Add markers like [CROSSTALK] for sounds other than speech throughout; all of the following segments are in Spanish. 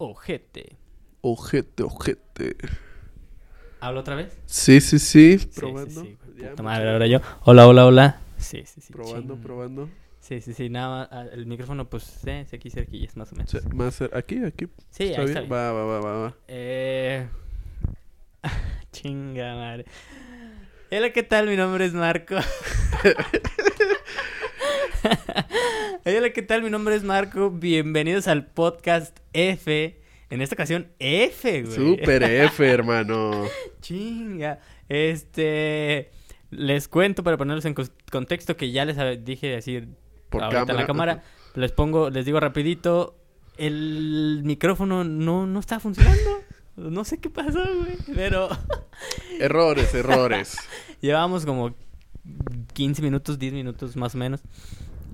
ojete. Ojete, ojete. ¿Hablo otra vez? Sí, sí, sí. Sí, Probando. sí, sí, Puta madre, ahora yo. Hola, hola, hola. Sí, sí, sí. Probando, ching. probando. Sí, sí, sí. Nada más. ah, El micrófono, pues, sí, sí, aquí cerquillas, más o menos. Más aquí, aquí. Sí, ¿Está ahí bien? está bien. Va, va, va, va, va. Eh... [LAUGHS] Chinga madre. Hola, ¿qué tal? Mi nombre es Marco. [LAUGHS] [LAUGHS] Hola, ¿qué tal? Mi nombre es Marco. Bienvenidos al podcast F. En esta ocasión, F, güey. Super F, [LAUGHS] hermano. Chinga. Este. Les cuento para ponerlos en contexto que ya les dije así Por ahorita en cámara. la cámara. Les pongo, les digo rapidito. El micrófono no, no está funcionando. [LAUGHS] No sé qué pasó, güey. Pero Errores, errores. llevamos como 15 minutos, 10 minutos más o menos.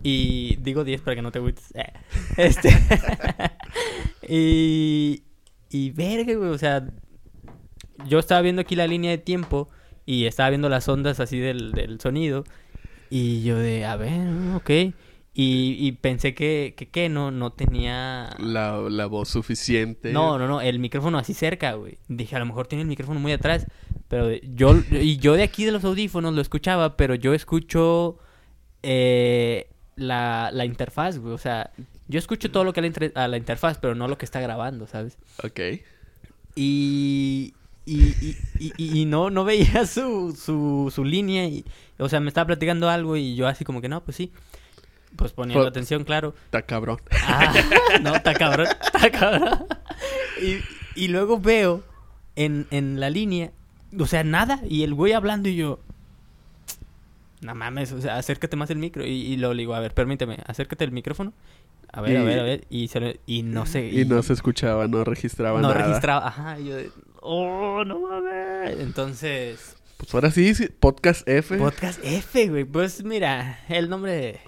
Y digo 10 para que no te agüites. Eh, Este. [LAUGHS] y. Y verga, güey. O sea. Yo estaba viendo aquí la línea de tiempo. Y estaba viendo las ondas así del, del sonido. Y yo de, a ver, ok. Y, y pensé que, que, que no, no tenía. La, la voz suficiente. No, no, no, el micrófono así cerca, güey. Dije, a lo mejor tiene el micrófono muy atrás. Pero yo, y yo de aquí de los audífonos lo escuchaba, pero yo escucho eh, la, la interfaz, güey. O sea, yo escucho todo lo que a la, inter- a la interfaz, pero no lo que está grabando, ¿sabes? Ok. Y, y, y, y- y- y no, no veía su, su, su línea. Y, o sea, me estaba platicando algo y yo así como que no, pues sí. Pues poniendo atención, claro. Está cabrón. Ah, no, está cabrón, está cabrón. Y, y luego veo en, en la línea, o sea, nada, y el güey hablando y yo, no mames, o sea, acércate más el micro. Y, y luego le digo, a ver, permíteme, acércate el micrófono. A ver, a ver, a ver. Y, se lo- y no sé. Y no se escuchaba, no registraba no nada. registraba. Ajá, y yo oh, no mames. Entonces, Pues ahora sí, podcast F. podcast F, güey. Pues mira, el nombre...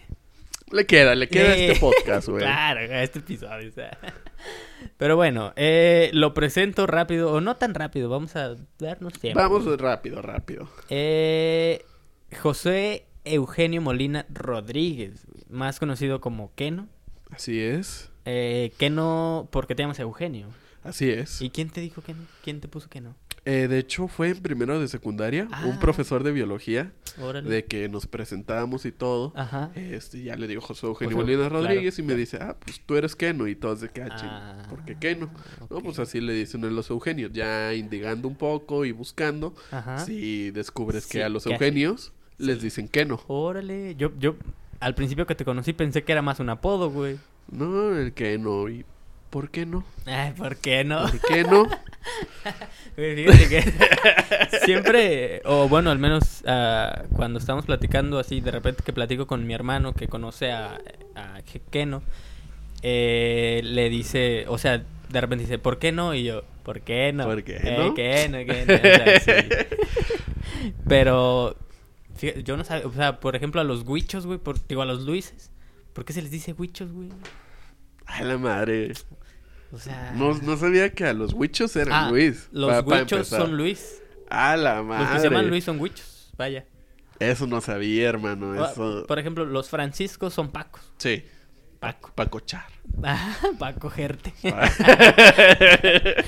le queda, le queda Eh, este podcast, güey. [LAUGHS] Claro, a este episodio, o sea. Pero bueno, eh, lo presento rápido, o no tan rápido, vamos a darnos tiempo. Vamos rápido, rápido. Eh, José Eugenio Molina Rodríguez, más conocido como Keno. Así es. Eh, Keno, ¿por qué te llamas Eugenio? Así es. ¿Y quién te dijo Keno? ¿Quién te puso Keno? Eh, de hecho, fue en primero de secundaria, un Ah. profesor de biología, Órale. de que nos presentábamos y todo. Ajá. Este, ya le digo José Eugenio José, Molina claro. Rodríguez y me dice, ah, pues tú eres Keno. Y todos de que, ah, Ah, ¿por qué Keno? No, ok. pues así le dicen a los Eugenios. Ya indigando un poco y buscando, Ajá. si descubres Sí, que a los. Eugenios les dicen Keno. Órale. Yo, yo, al principio que te conocí pensé que era más un apodo, güey. No, el Keno. ¿Y por qué no? Ay, ¿por qué no? ¿Por qué no? [LAUGHS] Fíjate que [LAUGHS] siempre, o bueno, al menos ah, cuando estamos platicando así, de repente que platico con mi hermano que conoce a, a Keno, eh, le dice, o sea, de repente dice, ¿por qué no? Y yo, ¿por qué no? ¿Por qué Eh, no? ¿qué no? ¿Qué no? O sea, sí. [LAUGHS] Pero, yo no sabía, o sea, por ejemplo, a los huichos, güey, por, digo, a los Luises, ¿por qué se les dice huichos, güey? Ay, la madre. O sea... No, no sabía que a los huichos eran Ah, Luis. Los pa- huichos son Luis. A la madre. Los que se llaman Luis son huichos. Vaya. Eso no sabía, hermano. Ah, Eso. Por ejemplo, los franciscos son pacos. Sí. Paco. Cochar. [LAUGHS] Para cogerte. [LAUGHS]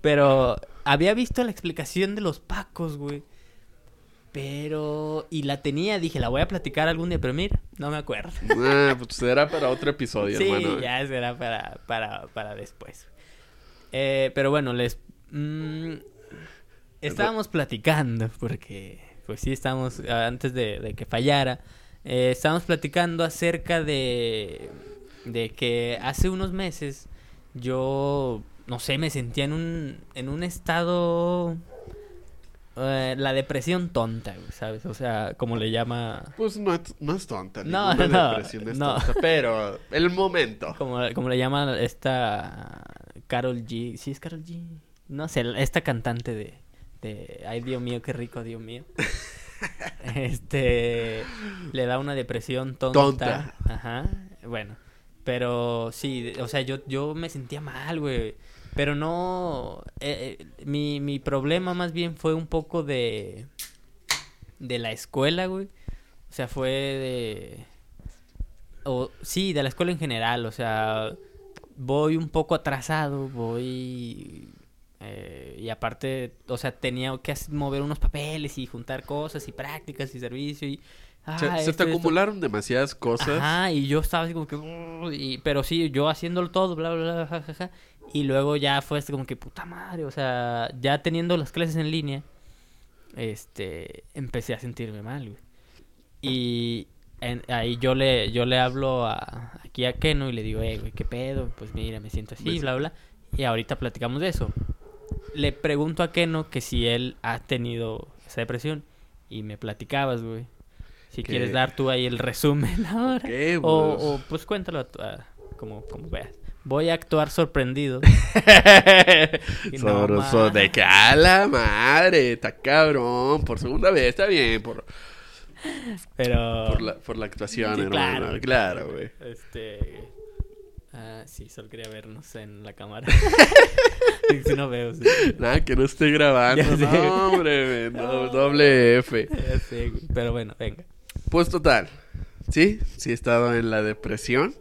Pero había visto la explicación de los pacos, güey. Pero... Y la tenía, dije, la voy a platicar algún día, pero mira, no me acuerdo. ah, pues será para otro episodio, sí, hermano. ya será para, para, para después. Eh, pero bueno, les... mm, estábamos platicando, porque pues sí, estábamos, antes de, de que fallara, eh, estábamos platicando acerca de, de que hace unos meses yo, no sé, me sentía en un, en un estado... eh, la depresión tonta, ¿sabes? O sea, como le llama... Pues no es, no es tonta. No, [LAUGHS] no, depresión es no. tonta, pero el momento. Como, como le llama esta Carol G. Sí, es Carol G. No sé, esta cantante de, de Ay, Dios mío, qué rico, Dios mío. [LAUGHS] este le da una depresión tonta. Tonta. Ajá. Bueno, pero sí, o sea, yo, yo me sentía mal, güey. Pero no. eh, eh, mi, mi problema más bien fue un poco de. De la escuela, güey. O sea, fue de. O, sí, de la escuela en general. O sea, voy un poco atrasado, voy... eh, y aparte, o sea, tenía que mover unos papeles y juntar cosas y prácticas y servicio y... ah, se, te esto. acumularon demasiadas cosas. Ajá, y yo estaba así como que... Y- pero sí, yo haciéndolo todo, bla, bla, bla, ja, ja, ja. Y luego ya fue como que, puta madre, o sea, ya teniendo las clases en línea, este, empecé a sentirme mal, güey. Y en- ahí yo le, yo le hablo a, aquí a Keno y le digo, eh, güey, ¿qué pedo? Pues mira, me siento así, Me bla, bla. Y ahorita platicamos de eso. Le pregunto a Keno que si él ha tenido esa depresión. Y me platicabas, güey. Si Que- quieres dar tú ahí el resumen [LAUGHS] ahora. Ok, O, pues. o, pues cuéntalo a a- como, como veas. Voy a actuar sorprendido. [LAUGHS] No de que a la madre, está cabrón, por segunda vez, está bien, por, Pero... por, la, por la actuación, Sí, hermano, claro, güey. Este... Ah, sí, solo quería vernos en la cámara. [LAUGHS] si no veo, sí. Nada, que no esté grabando, [LAUGHS] no, hombre, no, doble F. Ya sé, güey. Pero bueno, venga. Pues total, sí, sí he estado en la depresión,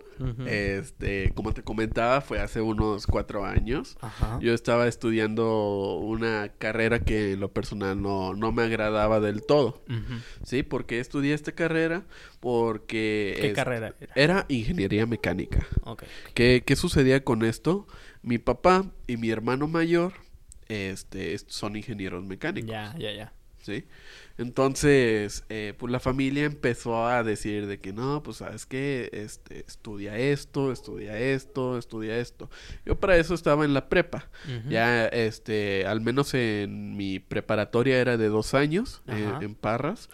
Este, como te comentaba, fue hace unos cuatro años. Ajá. Yo estaba estudiando una carrera que en lo personal no, no me agradaba del todo. Ujú. ¿Sí? ¿Por qué estudié esta carrera? Porque... ¿Qué es- carrera era? Era ingeniería mecánica. Ok. ¿Qué, qué sucedía con esto? Mi papá y mi hermano mayor este, est- son ingenieros mecánicos. Ya, ya, ya. ¿Sí? Entonces, eh, pues la familia empezó a decir de que no, pues sabes qué, este, estudia esto, estudia esto, estudia esto. Yo para eso estaba en la prepa. Ya, este, al menos en mi preparatoria era de dos años, eh, en Parras.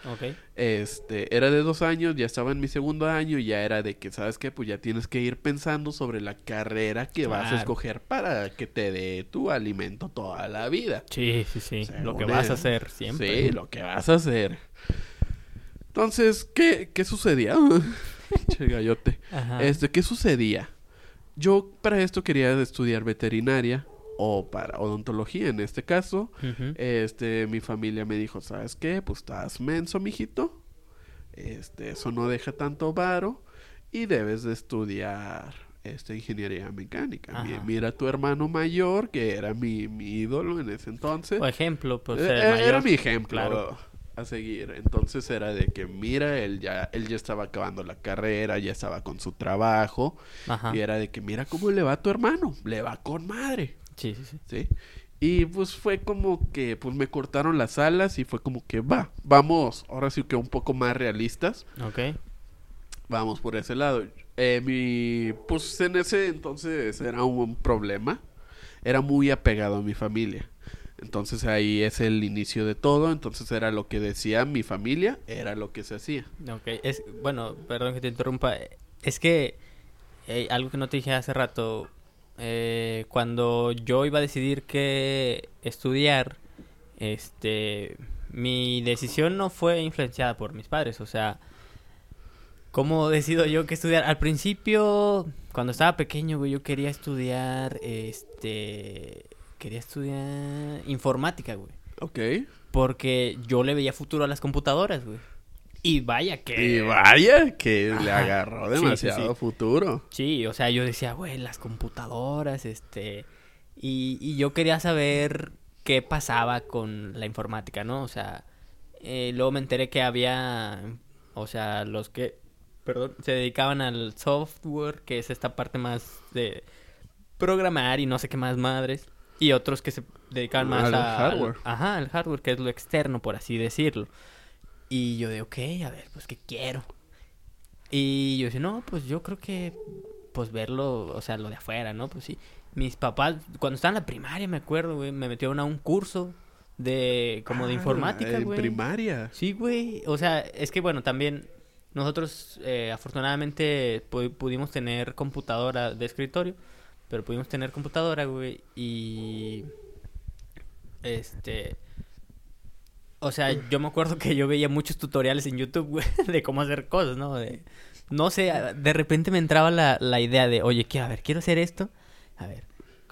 Este, era de dos años, ya estaba en mi segundo año y ya era de que, ¿sabes qué? Pues ya tienes que ir pensando sobre la carrera que vas a escoger para que te dé tu alimento toda la vida. Sí, sí, sí. Lo que vas a hacer siempre. Sí, lo que vas a hacer. Entonces, ¿qué, qué sucedía? [LAUGHS] che gallote. Ajá. Este, ¿qué sucedía? Yo para esto quería estudiar veterinaria o para odontología en este caso. Este, mi familia me dijo, ¿sabes qué? Pues estás menso, mijito. Este, eso no deja tanto varo y debes de estudiar este ingeniería mecánica. Ajá. Mira a tu hermano mayor, que era mi, mi ídolo en ese entonces. Por ejemplo, pues Eh, era, mayor. mi ejemplo Claro. a seguir. Entonces era de que, mira, él ya, él ya estaba acabando la carrera, ya estaba con su trabajo. Ajá. Y era de que, mira cómo le va a tu hermano, le va con madre. Sí, sí, sí. ¿sí? Y pues fue como que pues me cortaron las alas y fue como que va, vamos, ahora sí que un poco más realistas, Ok. vamos por ese lado. Eh, mi, pues en ese entonces era un problema, era muy apegado a mi familia. Entonces ahí es el inicio de todo, entonces era lo que decía mi familia, era lo que se hacía. Ok, es, bueno, perdón que te interrumpa. Es que eh, algo que no te dije hace rato, eh, cuando yo iba a decidir qué estudiar, este, mi decisión no fue influenciada por mis padres, o sea, ¿cómo [LAUGHS] decido yo qué estudiar? Al principio, cuando estaba pequeño, güey, yo quería estudiar, este, quería estudiar informática, güey. Ok. Porque yo le veía futuro a las computadoras, güey. Y vaya que... Y vaya que le agarró Sí, sí, demasiado sí. futuro. Sí, o sea, yo decía, güey, las computadoras, este... Y, y yo quería saber qué pasaba con la informática, ¿no? O sea, eh, luego me enteré que había, o sea, los que, perdón, se dedicaban al software, que es esta parte más de programar y no sé qué más madres. Y otros que se dedicaban más Al a- hardware. ajá, al hardware, que es lo externo, por así decirlo. Y yo de, ok, a ver, pues, ¿qué quiero? Y yo decía, no, pues yo creo que, pues verlo, o sea, lo de afuera, ¿no? Pues sí. Mis papás, cuando estaba en la primaria, me acuerdo, güey, me metieron a un curso de, como de Ah, informática, En güey. primaria. Sí, güey. O sea, es que bueno, también nosotros eh, afortunadamente pu- pudimos tener computadora de escritorio, pero pudimos tener computadora, güey, y este o sea, yo me acuerdo que yo veía muchos tutoriales en YouTube, güey, [LAUGHS] de cómo hacer cosas, ¿no? De, no sé, de repente me entraba la, la idea de, oye, quiero, a ver, quiero hacer esto. A ver,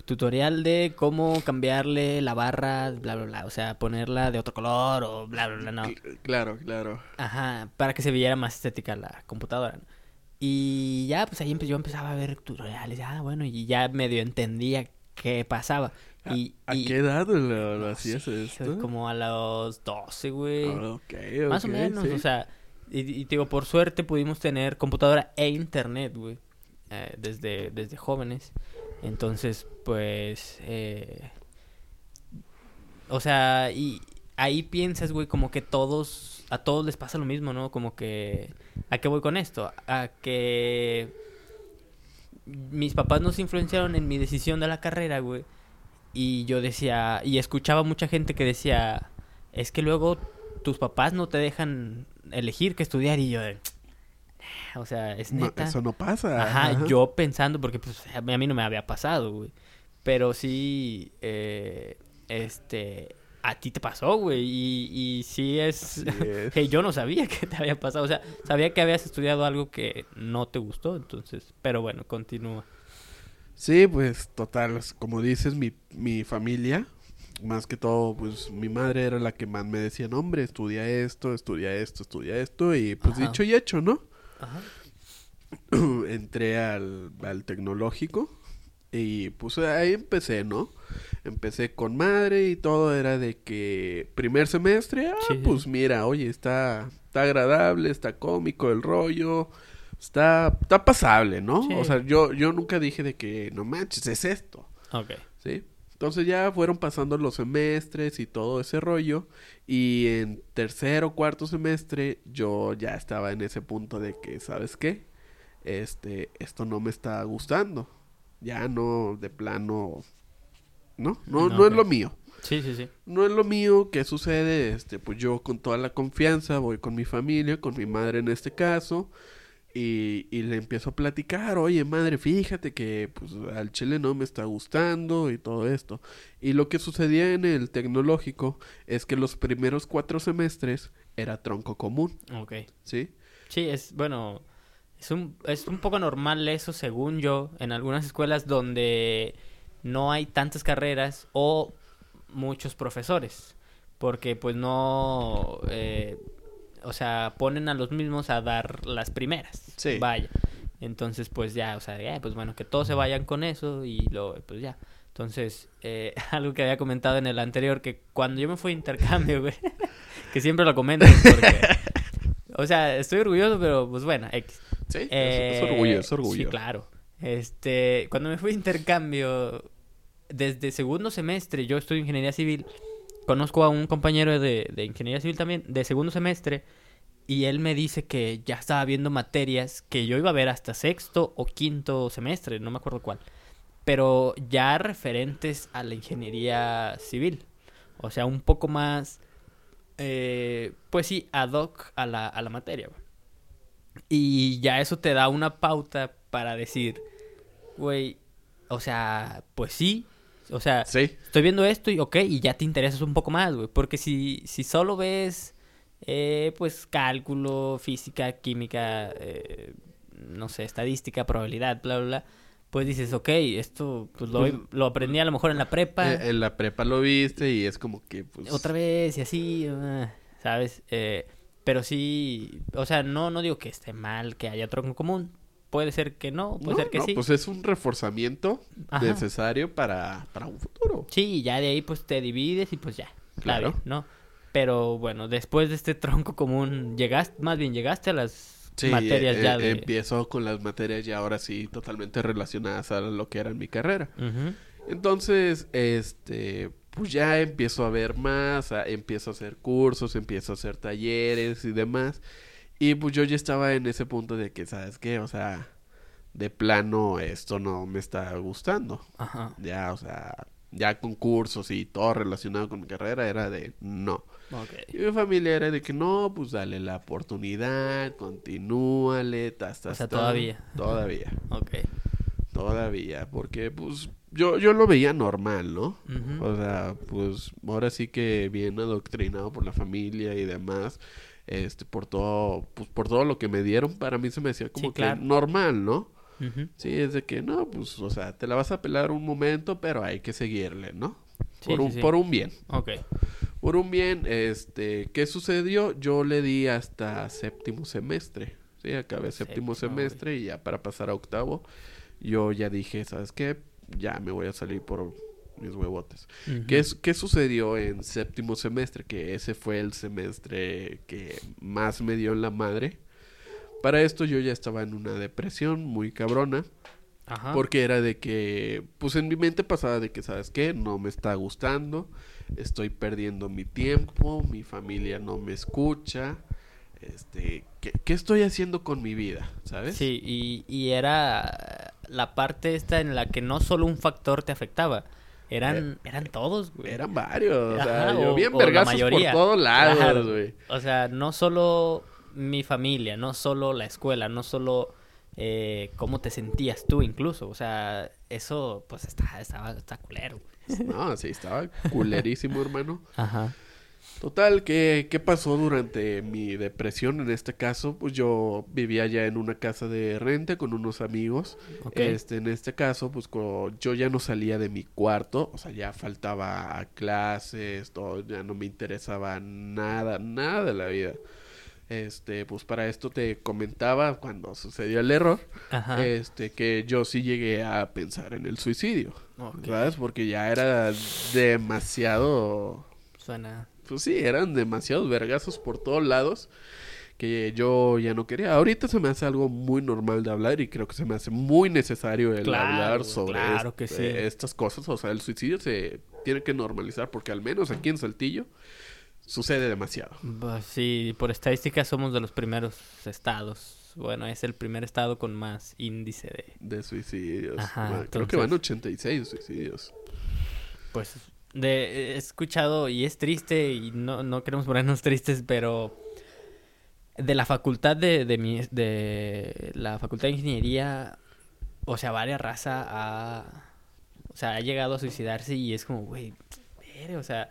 tutorial de cómo cambiarle la barra, bla, bla, bla. O sea, ponerla de otro color o bla, bla, bla, no. Cl- Claro, claro. Ajá, para que se viera más estética la computadora. ¿no? Y ya, pues ahí yo empezaba a ver tutoriales, ah, bueno, y ya medio entendía qué pasaba. ¿A, Y, a y- qué edad lo, lo hacías esto? Como a los 12, güey. Ah, ok, Más o menos, sí. o sea, y, y te digo, por suerte pudimos tener computadora e internet, güey, eh, desde, desde jóvenes. Entonces, pues, eh, o sea, y ahí piensas, güey, como que todos, a todos les pasa lo mismo, ¿no? Como que, ¿a qué voy con esto? A que mis papás nos influenciaron en mi decisión de la carrera, güey. Y yo decía, y escuchaba mucha gente que decía, es que luego tus papás no te dejan elegir qué estudiar y yo de, o sea, es No, neta. eso no pasa. Ajá, yo pensando, porque pues a mí, no me había pasado, güey. Pero sí, eh, este, a ti te pasó, güey. Y, y sí es, es. [LAUGHS] que yo no sabía que te había pasado. O sea, sabía que habías estudiado algo que no te gustó, entonces, pero bueno, continúa. Sí, pues total, como dices, mi, mi familia, más que todo, pues mi madre era la que más me decía, no, hombre, estudia esto, estudia esto, estudia esto, y pues Ajá. dicho y hecho, ¿no? Ajá. [CLEARS THROAT] Entré al, al tecnológico y pues ahí empecé, ¿no? Empecé con madre y todo era de que primer semestre, ah, sí. pues mira, oye, está, está agradable, está cómico el rollo, está, está pasable, ¿no? Sí. O sea, yo, yo nunca dije de que, no manches, es esto, Ok. ¿sí? Entonces ya fueron pasando los semestres y todo ese rollo y en tercer o cuarto semestre yo ya estaba en ese punto de que, ¿sabes qué? Este, esto no me está gustando. Ya no, de plano, ¿no? No, No, no es lo mío. Sí, sí, sí. No es lo mío. ¿Qué sucede? Este, pues yo con toda la confianza voy con mi familia, con mi madre en este caso. Y, y le empiezo a platicar, oye madre, fíjate que pues al chile no me está gustando y todo esto. Y lo que sucedía en el tecnológico es que los primeros cuatro semestres era tronco común, Ok. ¿sí? Sí, es, bueno, es un, es un poco normal eso, según yo, en algunas escuelas donde no hay tantas carreras o muchos profesores, porque pues no, eh, o sea, ponen a los mismos a dar las primeras. Sí. Vaya. Entonces, pues ya, o sea, eh, pues bueno, que todos se vayan con eso y lo, pues ya. Entonces, eh, [LAUGHS] algo que había comentado en el anterior, que cuando yo me fui a intercambio, güey, [LAUGHS] que siempre lo comento, porque, o sea, estoy orgulloso, pero pues bueno, X. Sí, es- Eh, es, orgullo, es orgullo. Sí, claro. Este, cuando me fui a intercambio, desde segundo semestre, yo estudio ingeniería civil, conozco a un compañero de, ingeniería civil también, de segundo semestre, y él me dice que ya estaba viendo materias que yo iba a ver hasta sexto o quinto semestre, no me acuerdo cuál, pero ya referentes a la ingeniería civil. O sea, un poco más, eh, pues sí, ad hoc a la, a la materia. Y ya eso te da una pauta para decir, güey, o sea, pues sí, o sea, Sí, estoy viendo esto y ok, y ya te interesas un poco más, güey. Porque si, si solo ves, eh, pues, cálculo, física, química, eh, no sé, estadística, probabilidad, bla, bla, bla, pues dices, ok, esto pues lo, Pues- lo aprendí a lo mejor en la prepa, Eh, en la prepa lo viste y es como que pues otra vez y así, ah, ¿sabes? Eh, pero sí, o sea, no, no digo que esté mal que haya tronco común. Puede ser que no, puede no, ser que no, sí. pues es un reforzamiento Ajá. necesario para, para un futuro. Sí, y ya de ahí pues te divides y pues ya. Claro. ¿no? Pero bueno, después de este tronco común, llegaste, más bien llegaste a las Sí, materias eh, ya eh, de... empiezo con las materias ya ahora sí totalmente relacionadas a lo que era en mi carrera. Entonces, este, pues ya empiezo a ver más, a- empiezo a hacer cursos, empiezo a hacer talleres y demás. Y pues yo ya estaba en ese punto de que, ¿sabes qué? O sea, de plano esto no me está gustando. Ajá. Ya, o sea, ya con cursos y todo relacionado con mi carrera era de no. Ok. Y mi familia era de que no, pues dale la oportunidad, continúale, tas, tas, O sea, todavía. Todavía, [LAUGHS] Ok. todavía, porque pues yo, yo lo veía normal, ¿no? Ujú. O sea, pues ahora sí que bien adoctrinado por la familia y demás, este, por todo, pues por todo lo que me dieron, para mí se me hacía como Sí, que claro. normal, ¿no? Sí, es de que no, pues, o sea, te la vas a pelar un momento, pero hay que seguirle, ¿no? Sí, Por un, sí. por un bien. Ok. Por un bien, este, ¿qué sucedió? Yo le di hasta séptimo semestre. Sí, acabé séptimo, Séptimo, semestre y ya para pasar a octavo, yo ya dije, ¿sabes qué? Ya me voy a salir por mis huevotes. ¿Qué, es, ¿Qué sucedió en séptimo semestre? Que ese fue el semestre que más me dio en la madre. Para esto yo ya estaba en una depresión muy cabrona. Ajá. Porque era de que, pues en mi mente pasaba de que, ¿sabes qué? No me está gustando, estoy perdiendo mi tiempo, mi familia no me escucha, este, ¿qué, qué estoy haciendo con mi vida? ¿Sabes? Sí, y, y era la parte esta en la que no solo un factor te afectaba, eran, eran todos, güey. Eran varios, o sea, yo o- vi en o la vergazos por todos lados, güey. O sea, no solo mi familia, no solo la escuela, no solo eh, cómo te sentías tú incluso. O sea, eso pues está, estaba, está culero. güey. No, sí, estaba culerísimo, hermano. Ajá. Total, ¿qué, ¿qué pasó durante mi depresión? En este caso, pues yo vivía ya en una casa de renta con unos amigos. Este, en este caso, pues yo ya no salía de mi cuarto, o sea, ya faltaba a clases, todo, ya no me interesaba nada, nada de la vida. Este, pues para esto te comentaba cuando sucedió el error, Ajá. este, que yo sí llegué a pensar en el suicidio, Ok. ¿sabes? Porque ya era demasiado Suena. Pues sí, eran demasiados vergazos por todos lados que yo ya no quería. Ahorita se me hace algo muy normal de hablar y creo que se me hace muy necesario el Claro, hablar sobre claro est- que sí. eh, estas cosas. O sea, el suicidio se tiene que normalizar porque al menos aquí en Saltillo sucede demasiado. Pues sí, por estadística somos de los primeros estados. Bueno, es el primer estado con más índice de... De suicidios. Ajá, Bueno, Creo que van entonces- 86 suicidios. Pues de, he escuchado y es triste y no, no queremos ponernos [LAUGHS] tristes, pero de la facultad de, de, mi, de la facultad de ingeniería, o sea, varias raza ha, o sea, ha llegado a suicidarse y es como, güey, o sea,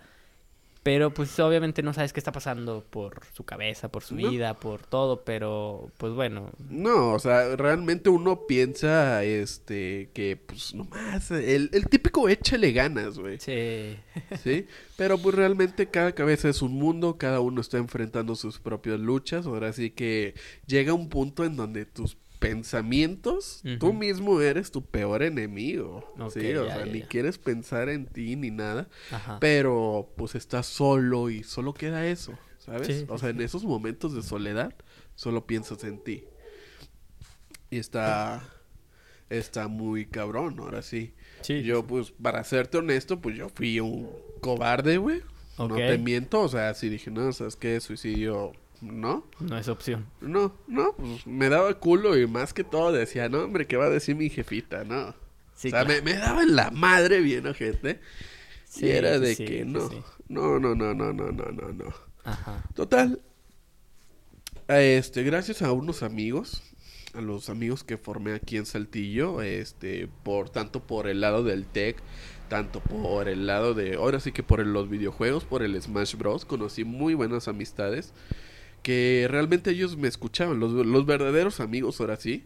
pero pues obviamente no sabes qué está pasando por su cabeza, por su No. vida, por todo, pero pues bueno, No, o sea, realmente uno piensa, este, que pues nomás, el, el típico échale ganas, güey. sí, ¿sí? Pero pues realmente cada cabeza es un mundo, cada uno está enfrentando sus propias luchas, ahora sí que llega un punto en donde tus pensamientos, tú mismo eres tu peor enemigo, ¿sí? O ya, sea, ya, ni ya. quieres pensar en ti ni nada, ajá. pero pues estás solo y solo queda eso, ¿sabes? Sí, o sí, sea, en sí. esos momentos de soledad, solo piensas en ti. Y está, está muy cabrón, ahora sí. Sí, Yo, pues, para serte honesto, pues yo fui un cobarde, güey. No Ok. te miento, o sea, si dije, no, ¿sabes qué? Suicidio, no. no es opción. No, no, pues me daba culo y más que todo decía, no, hombre, ¿qué va a decir mi jefita? No. Sí, o sea, claro. me, me daba en la madre bien. Sí, y era de sí, que no, no, no, no, no, no, no, no, no. Ajá. Total, este, gracias a unos amigos, a los amigos que formé aquí en Saltillo, este, por tanto por el lado del tech, tanto por el lado de, ahora sí que por el- los videojuegos, por el Smash Bros, conocí muy buenas amistades que realmente ellos me escuchaban, los, los verdaderos amigos ahora sí,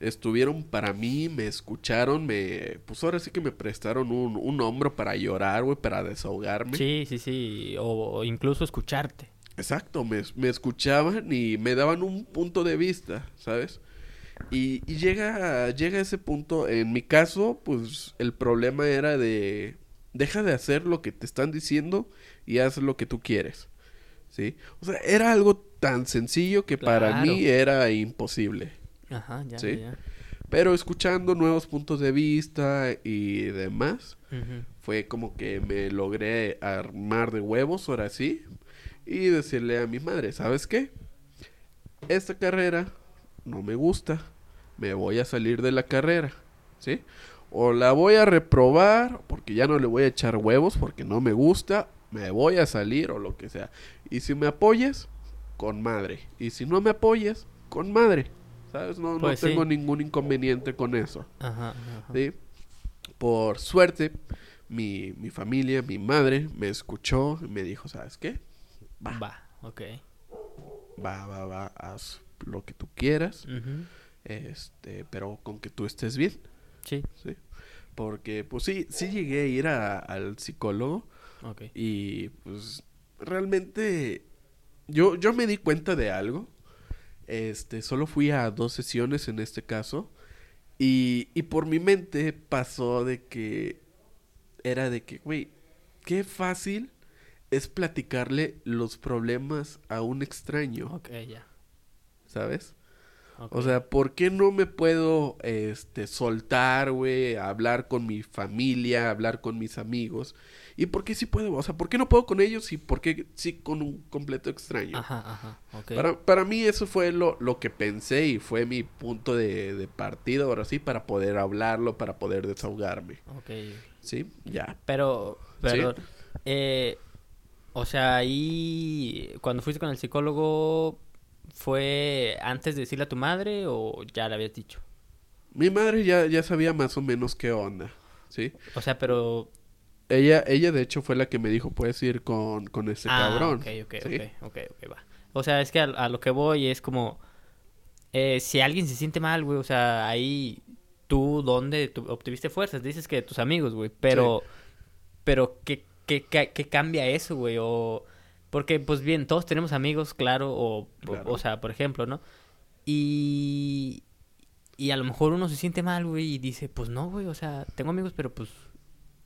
estuvieron para mí, me escucharon, me, pues ahora sí que me prestaron un, un hombro para llorar, güey, para desahogarme. Sí, sí, sí. O, o incluso escucharte. Exacto, me, me escuchaban y me daban un punto de vista, ¿sabes? Y, y llega, llega ese punto, en mi caso, pues el problema era de, deja de hacer lo que te están diciendo y haz lo que tú quieres, ¿sí? O sea, era algo tan sencillo que para mí era imposible. Ajá, ya, Sí. ya. Pero escuchando nuevos puntos de vista y demás, fue como que me logré armar de huevos, ahora sí, y decirle a mi madre, ¿sabes qué? Esta carrera no me gusta, me voy a salir de la carrera, ¿sí? O la voy a reprobar porque ya no le voy a echar huevos porque no me gusta, me voy a salir o lo que sea. Y si me apoyas, con madre. Y si no me apoyas, con madre. ¿Sabes? No, Pues no tengo sí. ningún inconveniente con eso. Ajá, ajá. ¿sí? Por suerte, mi, mi familia, mi madre, me escuchó y me dijo, ¿sabes qué? Va, Va, ok. va, va, va, haz lo que tú quieras, Ujú. este, pero con que tú estés bien, Sí, ¿sí? Porque, pues sí, sí llegué a ir a- al psicólogo y, pues, realmente, yo, yo me di cuenta de algo Este, solo fui a dos sesiones en este caso. Y, y por mi mente pasó de que era de que, güey, qué fácil es platicarle los problemas a un extraño, Ok, ya. ¿sabes? O sea, ¿por qué no me puedo este soltar, güey, hablar con mi familia, hablar con mis amigos? ¿Y por qué sí puedo? O sea, ¿por qué no puedo con ellos y por qué sí con un completo extraño? Ajá, ajá. Ok. Para, para mí eso fue lo, lo que pensé y fue mi punto de, de partida, ahora sí, para poder hablarlo, para poder desahogarme. Ok. ¿Sí? Ya. Pero, perdón. Eh, o sea, ahí, cuando fuiste con el psicólogo, ¿fue antes de decirle a tu madre o ya le habías dicho? Mi madre ya, ya sabía más o menos qué onda, ¿sí? O sea, pero... Ella, ella de hecho fue la que me dijo, puedes ir con, con ese ah, cabrón. ok, ok, ¿sí? ok, ok, ok, va. O sea, es que a, a lo que voy es como... eh, si alguien se siente mal, güey, o sea, ahí... ¿Tú dónde tu- obtuviste fuerzas? Dices que de tus amigos, güey, pero... Pero, ¿qué, qué, qué, qué cambia eso, güey? O... Porque, pues bien, todos tenemos amigos, claro, o, o- Claro. o sea, por ejemplo, ¿no? Y... Y a lo mejor uno se siente mal, güey, y dice, pues no, güey, o sea, tengo amigos, pero pues...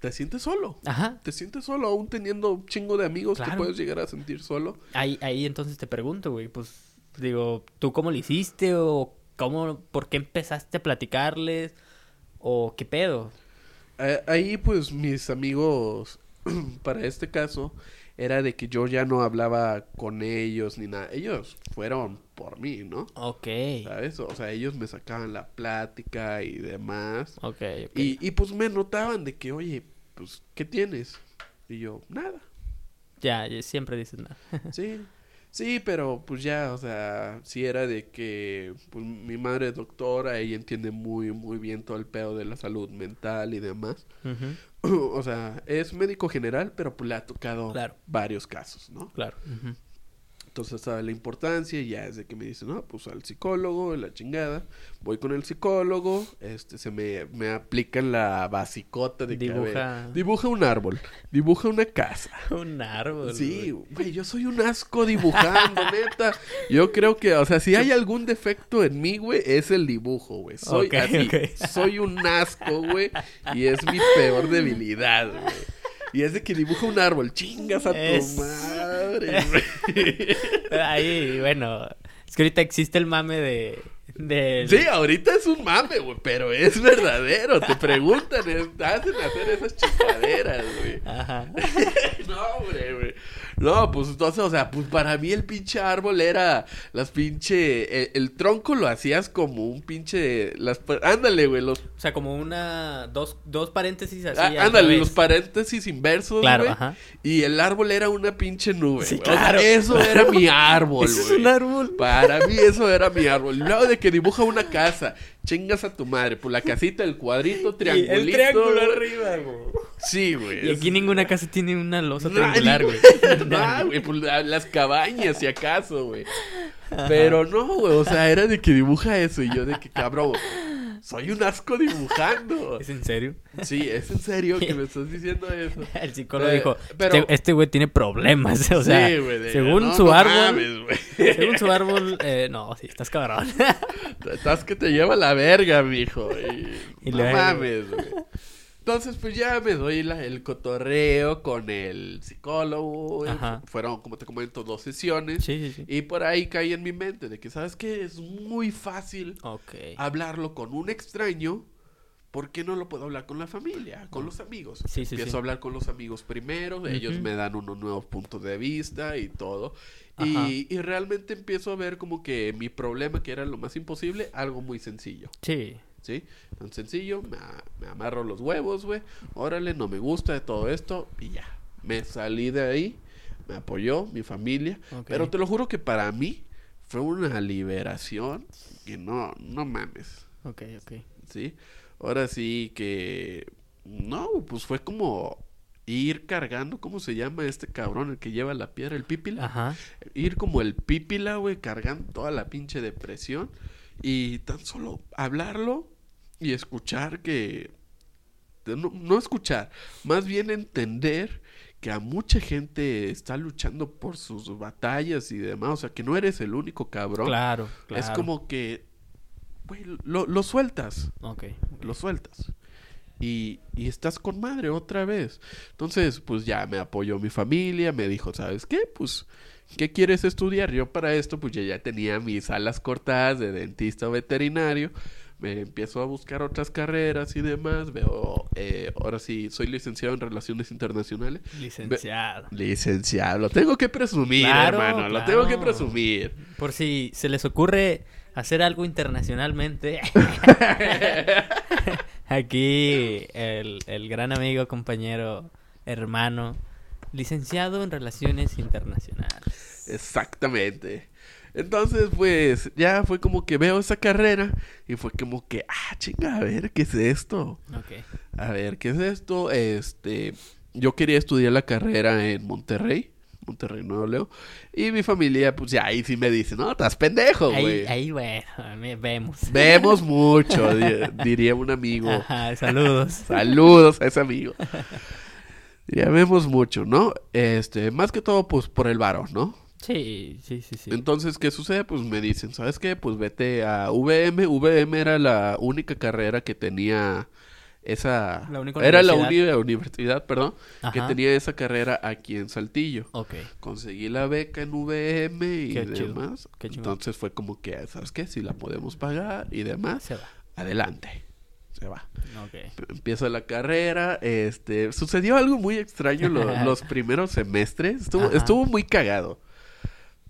Te sientes solo. Ajá. Te sientes solo, aún teniendo un chingo de amigos, te Claro. puedes llegar a sentir solo. Ahí, ahí entonces te pregunto, güey, pues digo, ¿tú cómo lo hiciste o cómo, por qué empezaste a platicarles o qué pedo? Ahí pues mis amigos, [CLEARS THROAT] para este caso, era de que yo ya no hablaba con ellos ni nada. Ellos fueron por mí, ¿no? Ok, ¿Sabes? O sea, ellos me sacaban la plática y demás. ok, ok. Y, y pues me notaban de que, oye, pues, ¿qué tienes? Y yo, nada. Ya, ya siempre dices nada. Sí, [LAUGHS] sí, pero pues ya, o sea, sí era de que pues, mi madre es doctora, ella entiende muy, muy bien todo el pedo de la salud mental y demás. [CLEARS THROAT] O sea, es médico general, pero pues le ha tocado Claro. varios casos, ¿no? Claro. Entonces sabe la importancia y ya es de que me dice, no, pues al psicólogo, la chingada. Voy con el psicólogo, este, se me, me aplican la basicota de que, a ver, Dibuja- dibuja un árbol, dibuja una casa. [LAUGHS] Un árbol. Sí, güey. yo soy un asco dibujando, [LAUGHS] neta. Yo creo que, o sea, si hay algún defecto en mí, güey, es el dibujo, güey. Soy Ok, así, soy un asco, güey, y es mi peor debilidad, güey. Y es de que dibuja un árbol, chingas a tu madre, [LAUGHS] güey. Ahí, bueno, es que ahorita existe el mame de... Sí, ahorita es un mame, güey, pero es verdadero. Te preguntan, es- hacen hacer esas chingaderas, güey. Ajá. [LAUGHS] No, hombre, güey. No, pues entonces, o sea, pues para mí el pinche árbol era las pinche. El, el tronco lo hacías como un pinche. Las, ándale, güey. Los, O sea, como una... Dos, dos paréntesis así. ah, al ándale, los paréntesis inversos, Claro, güey. ajá. Y el árbol era una pinche nube. Sí, güey. O sea, claro. eso era mi árbol, [LAUGHS] Ese es güey. un árbol. Para mí eso era mi árbol. Luego de que dibuja una casa, chingas a tu madre. Pues la casita, el cuadrito, Y triangulito. el triángulo güey. arriba, güey. Sí, güey. Y aquí ninguna casa tiene una losa triangular, güey. [LAUGHS] No, güey, pues la- las cabañas, si acaso, güey. Pero no, güey, o sea, era de que dibuja eso y yo de que, cabrón, soy un asco dibujando. [LAUGHS] ¿Es en serio? Sí, es en serio que me [LAUGHS] estás diciendo eso. El psicólogo Eh, dijo, pero- este- este güey tiene problemas, [LAUGHS] o sea, sí, güey, según no, su no árbol, mames, güey. según su árbol, eh, no, sí, estás cabrón. Estás que te lleva la verga, mijo. Y, Y no mames, güey. Entonces, pues ya me doy la- el cotorreo con el psicólogo. Ajá. Fueron, como te comento, dos sesiones. sí, sí, sí. Y por ahí caí en mi mente de que, ¿sabes qué? Es muy fácil Ok. hablarlo con un extraño. ¿Por qué no lo puedo hablar con la familia, con los amigos? Empiezo a hablar con los amigos primero, ellos me dan unos nuevos puntos de vista y todo. Y, y realmente empiezo a ver como que mi problema, que era lo más imposible, algo muy sencillo. Sí. ¿Sí? Tan sencillo, me, me amarro los huevos, güey. Órale, no me gusta de todo esto y ya. Me salí de ahí, me apoyó mi familia. Pero te lo juro que para mí fue una liberación que no, no mames, Ok, ok. ¿sí? Ahora sí que... No, pues fue como ir cargando, ¿cómo se llama este cabrón el que lleva la piedra, el pípila? Ajá. ir como el pípila, güey, cargando toda la pinche depresión y tan solo hablarlo y escuchar que no, no escuchar, más bien entender que a mucha gente está luchando por sus batallas y demás, o sea, que no eres el único cabrón. Claro, claro. Es como que, güey, lo, lo sueltas, Ok. lo sueltas. Y, y estás con madre otra vez. Entonces, pues ya me apoyó mi familia, me dijo, ¿sabes qué? Pues, ¿qué quieres estudiar? Yo para esto, pues yo ya tenía mis alas cortadas de dentista o veterinario. Me empiezo a buscar otras carreras y demás. Veo, eh, ahora sí, soy licenciado en Relaciones Internacionales. Licenciado. Licenciado, lo tengo que presumir, Claro, hermano, lo tengo que presumir. Por si se les ocurre hacer algo internacionalmente. [LAUGHS] Aquí el, el gran amigo, compañero, hermano, licenciado en Relaciones Internacionales. Exactamente. Entonces, pues, ya fue como que veo esa carrera y fue como que, ah, chinga, a ver, ¿qué es esto? A ver, ¿qué es esto? Este, yo quería estudiar la carrera en Monterrey, Monterrey, Nuevo León, y mi familia, pues, ya ahí sí me dice, no, estás pendejo, Ahí, güey. ahí, bueno, me- vemos. Vemos mucho, [LAUGHS] di- diría un amigo. Ajá, saludos. Saludos a ese amigo. Ya vemos mucho, ¿no? Este, más que todo, pues, por el varón, ¿no? Sí, sí, sí, sí. Entonces, ¿qué sucede? Pues me dicen, ¿sabes qué? Pues vete a VM. VM era la única carrera que tenía esa... La única era la única universidad, perdón, que tenía esa carrera aquí en Saltillo. Ok. Conseguí la beca en VM y Qué chido, demás. qué. Entonces fue como que, ¿sabes qué? Si la podemos pagar y demás, Se va. adelante. Se va. Ok. Empieza la carrera, este, sucedió algo muy extraño lo- [LAUGHS] los primeros semestres, estuvo, Ajá. estuvo muy cagado,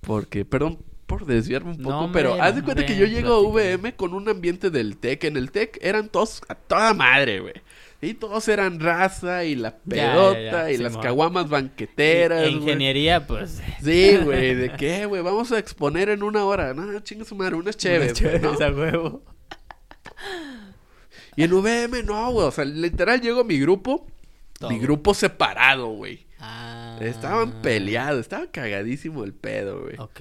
porque, perdón por desviarme un No, poco, hombre, pero haz de cuenta que yo llego a. VM con un ambiente del TEC, en el TEC eran todos a toda madre, güey, y todos eran raza y la Ya, ya, pedota ya, y las caguamas banqueteras, güey. Ingeniería, pues. Sí, güey, ¿de qué, güey? Vamos a exponer en una hora. No, chinga su madre, unas chéves, unas chéves a huevo. Y en VM no, güey, o sea, literal llego a mi grupo, Todo. mi grupo separado, güey. Ah. Estaban peleados, estaba cagadísimo el pedo, güey. Ok.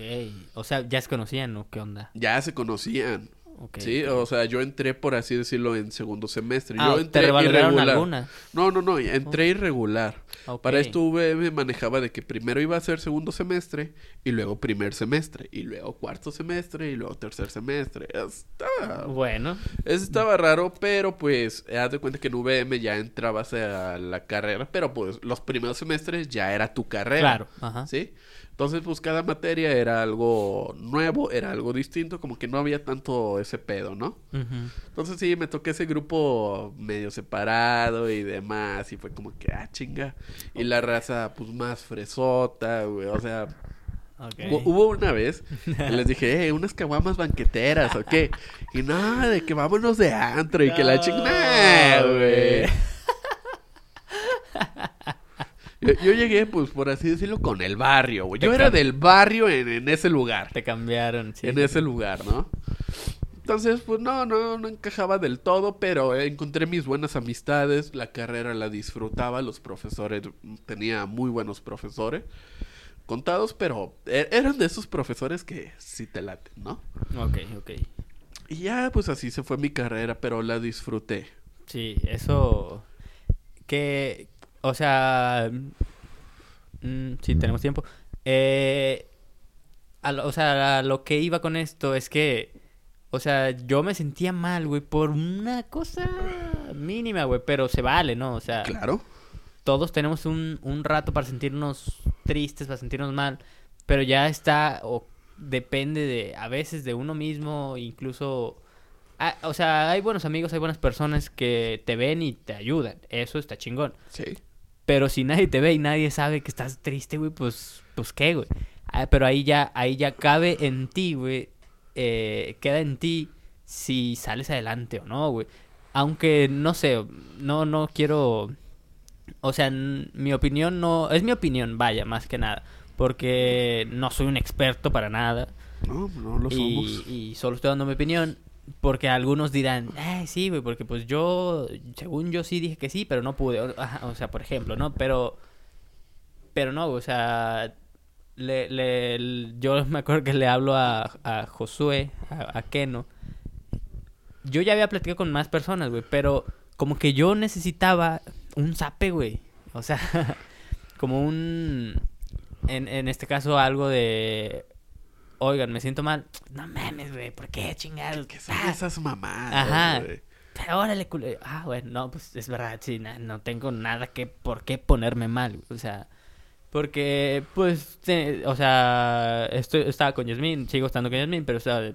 O sea, ya se conocían, ¿o qué onda? Ya se conocían. Sí, o sea, yo entré, por así decirlo, en segundo semestre. Ah, yo ¿te entré revaloraron irregular. alguna? No, no, no, entré irregular. Ok. Para esto VM manejaba de que primero iba a ser segundo semestre, y luego primer semestre, y luego cuarto semestre, y luego tercer semestre. Estaba, Bueno. eso estaba raro, pero pues, haz de cuenta que en VM ya entrabas a la carrera, pero pues los primeros semestres ya era tu carrera. Claro. Ajá. ¿Sí? Entonces, pues cada materia era algo nuevo, era algo distinto, como que no había tanto ese pedo, ¿no? Ujú. Entonces sí, me toqué ese grupo medio separado y demás, y fue como que, ah, chinga. Y la raza, pues más fresota, güey, o sea, Ok. Hu- Hubo una vez les dije, eh, unas caguamas banqueteras, ¿o qué? Y nada, de que vámonos de antro y que la No, chingada, güey. [LAUGHS] Yo, yo llegué, pues, por así decirlo, con el barrio, güey. Yo Te era del barrio en, en ese lugar. Te cambiaron, sí. en ese lugar, ¿no? Entonces, pues no, no, no encajaba del todo, pero encontré mis buenas amistades, la carrera la disfrutaba, los profesores, tenía muy buenos profesores, contados, pero e- eran de esos profesores que sí te laten, ¿no? Ok, ok. Y ya, pues así se fue mi carrera, pero la disfruté. Sí, eso. Que. O sea. mm, sí, tenemos tiempo. Eh, a o sea, a lo que iba con esto es que. O sea, yo me sentía mal, güey, por una cosa mínima, güey, pero se vale, ¿no? O sea, Claro. todos tenemos un, un rato para sentirnos tristes, para sentirnos mal, pero ya está, o depende de, a veces de uno mismo, incluso, ah, o sea, hay buenos amigos, hay buenas personas que te ven y te ayudan, eso está chingón, Sí. Pero si nadie te ve y nadie sabe que estás triste, güey, pues, pues qué, güey, Ah, pero ahí ya, ahí ya cabe en ti, güey, eh, queda en ti si sales adelante o no, güey. Aunque no sé, no, no quiero. O sea, mi opinión no. Es mi opinión, vaya, más que nada. Porque no soy un experto para nada. No, no lo y, somos. y solo estoy dando mi opinión. Porque algunos dirán, eh, sí, güey, porque pues yo, según yo sí dije que sí, pero no pude. O, sea, por ejemplo, ¿no? Pero. Pero no, o sea. Le, le, yo [LAUGHS] me acuerdo que le hablo a, a Josué, a, a Keno. Yo ya había platicado con más personas, güey, pero como que yo necesitaba un zape, güey. O sea, [LAUGHS] como un, en, en este caso algo de, oigan, me siento mal. No mames, güey, ¿por qué chingados? ¿Qué son Ah, esas mamadas, Ajá. Pero órale, culo. Ah, bueno, no, pues es verdad, sí, na- no tengo nada que, por qué ponerme mal, o sea, porque, pues, te- o sea, estoy, estaba con Yasmin, sigo estando con Yasmin, pero, o sea,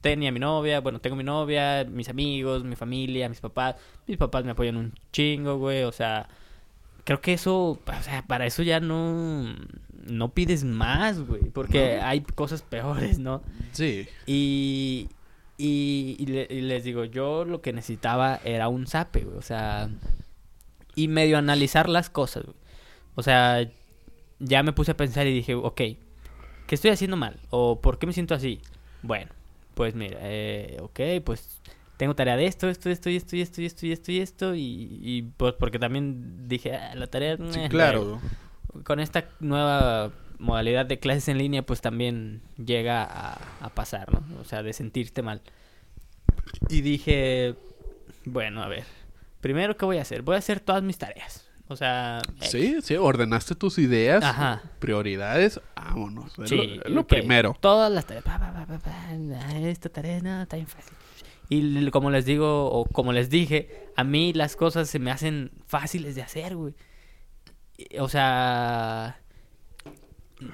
tenía mi novia, bueno, tengo mi novia, mis amigos, mi familia, mis papás, mis papás me apoyan un chingo, güey, o sea, creo que eso, o sea, para eso ya no, no pides más, güey, porque No. hay cosas peores, ¿no? Sí. Y, y, y le- y les digo, yo lo que necesitaba era un zape, güey. O sea, y medio analizar las cosas, güey. O sea, ya me puse a pensar y dije, ok, ¿qué estoy haciendo mal? ¿O por qué me siento así? Bueno, pues mira, eh, ok, pues tengo tarea de esto, esto, esto, y esto, y esto, y esto, y esto, y esto. Y, y pues porque también dije, "Ah, la tarea... Sí, eh, claro. con esta nueva modalidad de clases en línea, pues también llega a, a pasar, ¿no? O sea, de sentirte mal. Y dije, bueno, a ver, primero, ¿qué voy a hacer? Voy a hacer todas mis tareas. O sea, Sí, sí, ordenaste tus ideas, Ajá. prioridades, vámonos. es sí, lo, es lo primero. Todas las tareas. pa, pa, pa, pa, pa, esta tarea, no, está bien fácil. Y como les digo, o como les dije, a mí las cosas se me hacen fáciles de hacer, güey. O sea,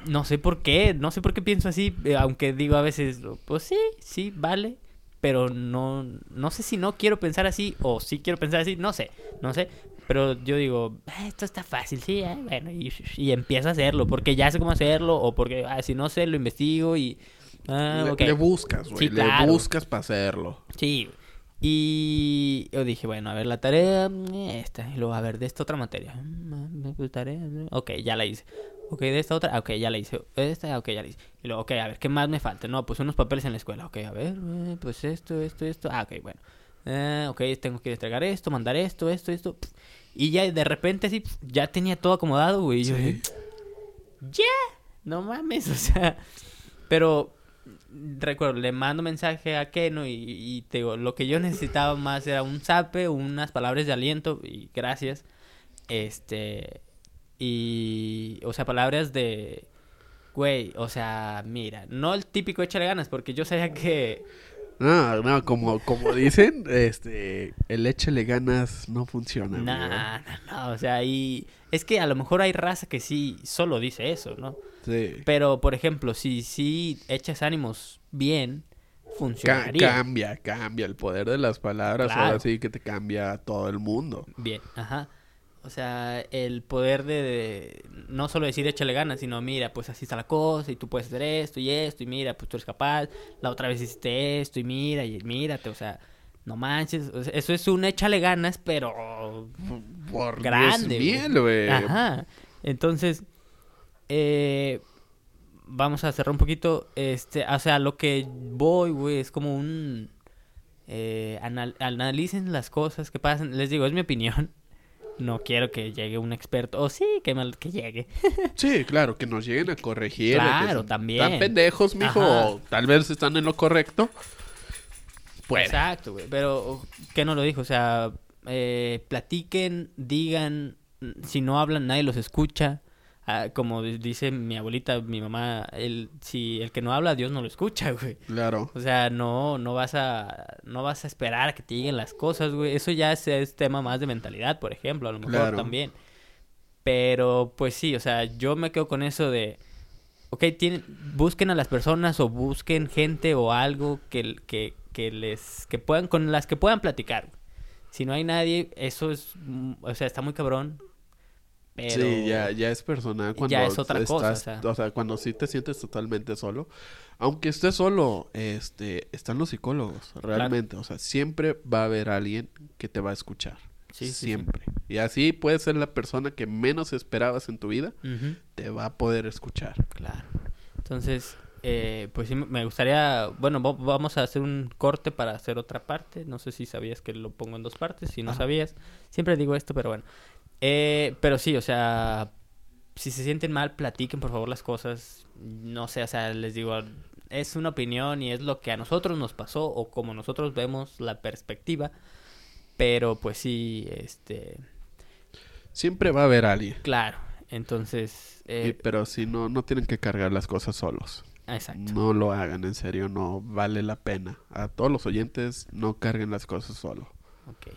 no sé por qué, no sé por qué pienso así, eh, aunque digo a veces, pues sí, sí, vale, pero no, no sé si no quiero pensar así o sí quiero pensar así, no sé, no sé, pero yo digo, "Ah, esto está fácil, sí, eh, bueno, y, y empiezo a hacerlo, porque ya sé cómo hacerlo, o porque ah, si no sé, lo investigo y... Ah, le, le buscas, güey. Sí, le claro. buscas para hacerlo. Sí. Y yo dije, bueno, a ver, la tarea, mm, esta. Y luego, a ver, de esta otra materia. Ok, ya la hice. Ok, de esta otra, ok, ya la hice. Esta, ok, ya la hice. Y luego, ok, a ver, ¿qué más me falta? No, pues unos papeles en la escuela. Ok, a ver, eh, pues esto, esto, esto. Ah, ok, bueno. Eh, ok, tengo que entregar esto, mandar esto, esto, esto. Y ya de repente, así, pf, ya tenía todo acomodado, güey. Y yo Sí. dije, ya, no mames, [LAUGHS] o sea. Pero recuerdo, le mando mensaje a Keno y, y te digo, lo que yo necesitaba más era un zape, unas palabras de aliento y gracias. Este, y, o sea, palabras de, güey, o sea, mira, no el típico échale ganas, porque yo sabía que, No, no, como, como dicen, este, el échale ganas no funciona. no, amigo. no, no, o sea, y es que a lo mejor hay raza que sí solo dice eso, ¿no? Sí. Pero, por ejemplo, si, si echas ánimos bien, Ca- funcionaría. cambia, cambia. El poder de las palabras Claro. ahora sí que te cambia a todo el mundo. Bien, ajá. O sea, el poder de, de no solo decir échale ganas, sino mira, pues así está la cosa y tú puedes hacer esto y esto y mira, pues tú eres capaz, la otra vez hiciste esto y mira y mírate, o sea, no manches, o sea, eso es un échale ganas, pero Por grande. Dios güey. Ajá. Entonces, eh, vamos a cerrar un poquito, este, o sea, lo que voy, güey, es como un... Eh, anal- analicen las cosas que pasan. Les digo, es mi opinión. No quiero que llegue un experto. O sí, que, me- que llegue. [LAUGHS] Sí, claro, que nos lleguen a corregir. Claro, también. Tan pendejos, mijo, o tal vez están en lo correcto. Exacto, güey. Pero, ¿qué no lo dijo? O sea, eh, platiquen, digan. Si no hablan, nadie los escucha. Ah, como di- dice mi abuelita, mi mamá, el, si el que no habla, Dios no lo escucha, [LAUGHS] güey. claro. O sea, no, no vas a, no vas a esperar a que te lleguen las cosas, güey. Eso ya es, es tema más de mentalidad, por ejemplo, a lo mejor Claro. también. Pero, pues sí, o sea, yo me quedo con eso de, ok, tienen, busquen a las personas o busquen gente o algo que, que, que les, que puedan, con las que puedan platicar. güey. Si no hay nadie, eso es, mm, o sea, está muy cabrón. Pero... Sí, ya, ya es personal cuando Ya es otra cosa, estás- o o sea, cuando sí te sientes totalmente solo. Aunque estés solo, este, están los psicólogos, realmente. O sea, siempre va a haber alguien que te va a escuchar. Sí, sí, sí. siempre. Y así puede ser la persona que menos esperabas en tu vida, te va a poder escuchar. Claro. Entonces, eh, pues sí, me gustaría, bueno, va- vamos a hacer un corte para hacer otra parte. No sé si sabías que lo pongo en dos partes, si no Ajá. sabías. Siempre digo esto, pero bueno. Eh, pero sí, o sea, si se sienten mal, platiquen por favor las cosas. No sé, o sea, les digo, es una opinión y es lo que a nosotros nos pasó o como nosotros vemos la perspectiva. Pero pues sí, este, Siempre va a haber alguien. Claro. Entonces, Y- eh, pero sí, no, no tienen que cargar las cosas solos. exacto. No lo hagan, en serio, no vale la pena. A todos los oyentes, no carguen las cosas solo. Ok.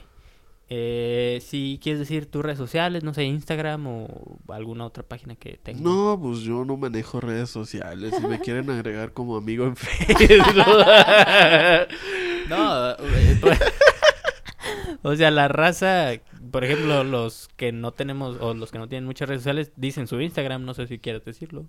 Eh, si quieres decir tus redes sociales, no sé, Instagram o alguna otra página que tengas. No, pues yo no manejo redes sociales. Si me [LAUGHS] quieren agregar como amigo en [LAUGHS] Facebook. [LAUGHS] No, pues, o sea, la raza, por ejemplo, los que no tenemos o los que no tienen muchas redes sociales dicen su Instagram, no sé si quieres decirlo.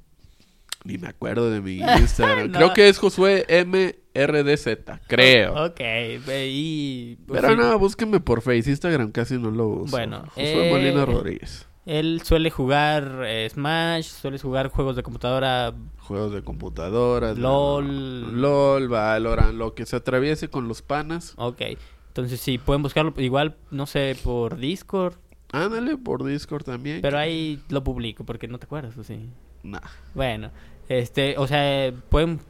Ni me acuerdo de mi [LAUGHS] Instagram. No. Creo que es Josué MRDZ, creo. Ok, y pues, Pero sí, no, búsquenme por Face. Instagram casi no lo uso. Bueno, Josué eh, Molina Rodríguez. él suele jugar eh, Smash, suele jugar juegos de computadora. Juegos de computadoras. LOL. LOL, Valorant, lo que se atraviese con los panas. Ok, entonces sí, pueden buscarlo igual, no sé, por Discord, Ándale por Discord también. pero ahí lo publico porque no te acuerdas, ¿o sí? Nah. Bueno, este, o sea, pueden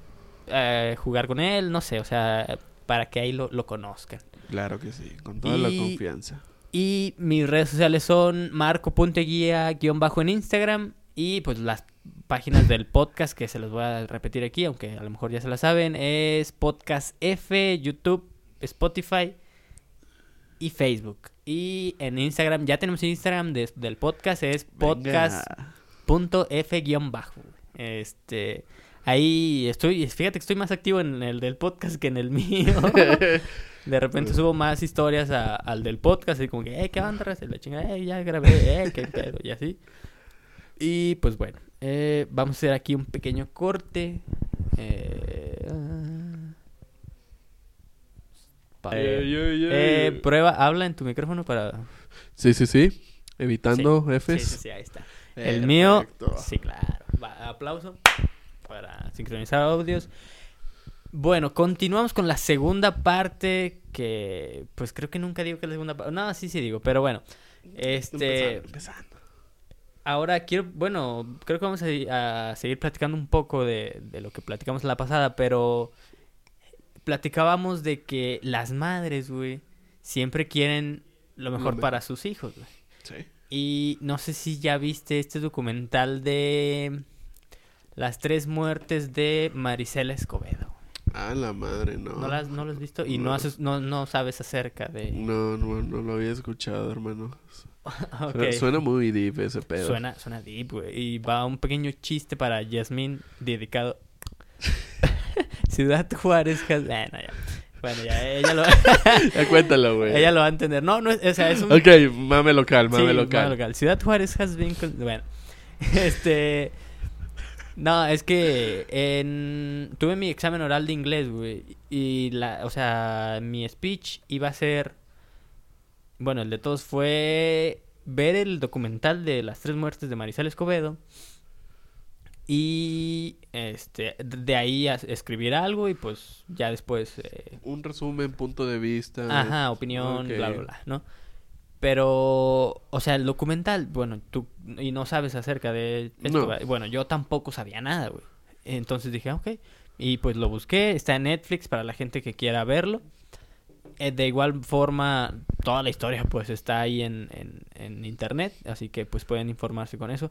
eh, jugar con él, no sé, o sea, para que ahí lo, lo conozcan. Claro que sí, con toda la confianza. Y mis redes sociales son marco.guía-bajo en Instagram y pues las páginas del podcast que se los voy a repetir aquí, aunque a lo mejor ya se la saben, es Podcast F, YouTube, Spotify y Facebook. Y en Instagram, ya tenemos Instagram de- del podcast, es podcast Este, ahí estoy, fíjate que estoy más activo en el del podcast que en el mío. [LAUGHS] De repente subo más historias a- al del podcast y como que, eh, ¿qué onda? raza?" Y La chingada, eh, ya grabé, eh, qué pedo, y así. Y pues bueno, eh, vamos a hacer aquí un pequeño corte. Eh. Pa- Ey, ey, ey. eh, prueba, habla en tu micrófono para... Sí, sí, sí. Evitando Sí, Fs. sí, sí, ahí está. El mío, sí, claro. Aplauso para sincronizar audios. Bueno, continuamos con la segunda parte que, pues creo que nunca digo que es la segunda parte. No, sí, sí digo, pero bueno. Este, Empezando, empezando. ahora quiero, bueno, creo que vamos a, a seguir platicando un poco de, de lo que platicamos la pasada, pero platicábamos de que las madres, güey, siempre quieren lo mejor me- para sus hijos, güey. Sí. Y no sé si ya viste este documental de las tres muertes de Marisela Escobedo. Ah, la madre, no. ¿No, las, no lo has visto? Y no, No. haces, no, no sabes acerca de... No, no, no lo había escuchado, hermano. [LAUGHS] Ok. Suena- Suena muy deep ese pedo. Suena, suena deep, güey. Y va un pequeño chiste para Yasmín dedicado... [LAUGHS] Ciudad Juárez... has- eh, no, ya. Bueno, ya ella lo, [LAUGHS] Ya cuéntalo, güey. ella lo va a entender. No, no, es- o sea, es un... Ok, mame local, mame Sí, local. mame local. Ciudad Juárez has been... con- Bueno, este... No, es que en... tuve mi examen oral de inglés, güey. Y la, o sea, mi speech iba a ser... Bueno, el de todos fue ver el documental de las tres muertes de Marisela Escobedo. Y este de ahí a escribir algo y pues ya después eh, Un resumen, punto de vista. Ajá, opinión, Ok. bla, bla, bla, ¿no? Pero, o sea, el documental, bueno, tú y no sabes acerca de esto, No. ¿verdad? Bueno, yo tampoco sabía nada, güey. Entonces dije, ah, ok. Y pues lo busqué, está en Netflix para la gente que quiera verlo. Eh, de igual forma, toda la historia pues está ahí en, en, en internet, así que pues pueden informarse con eso.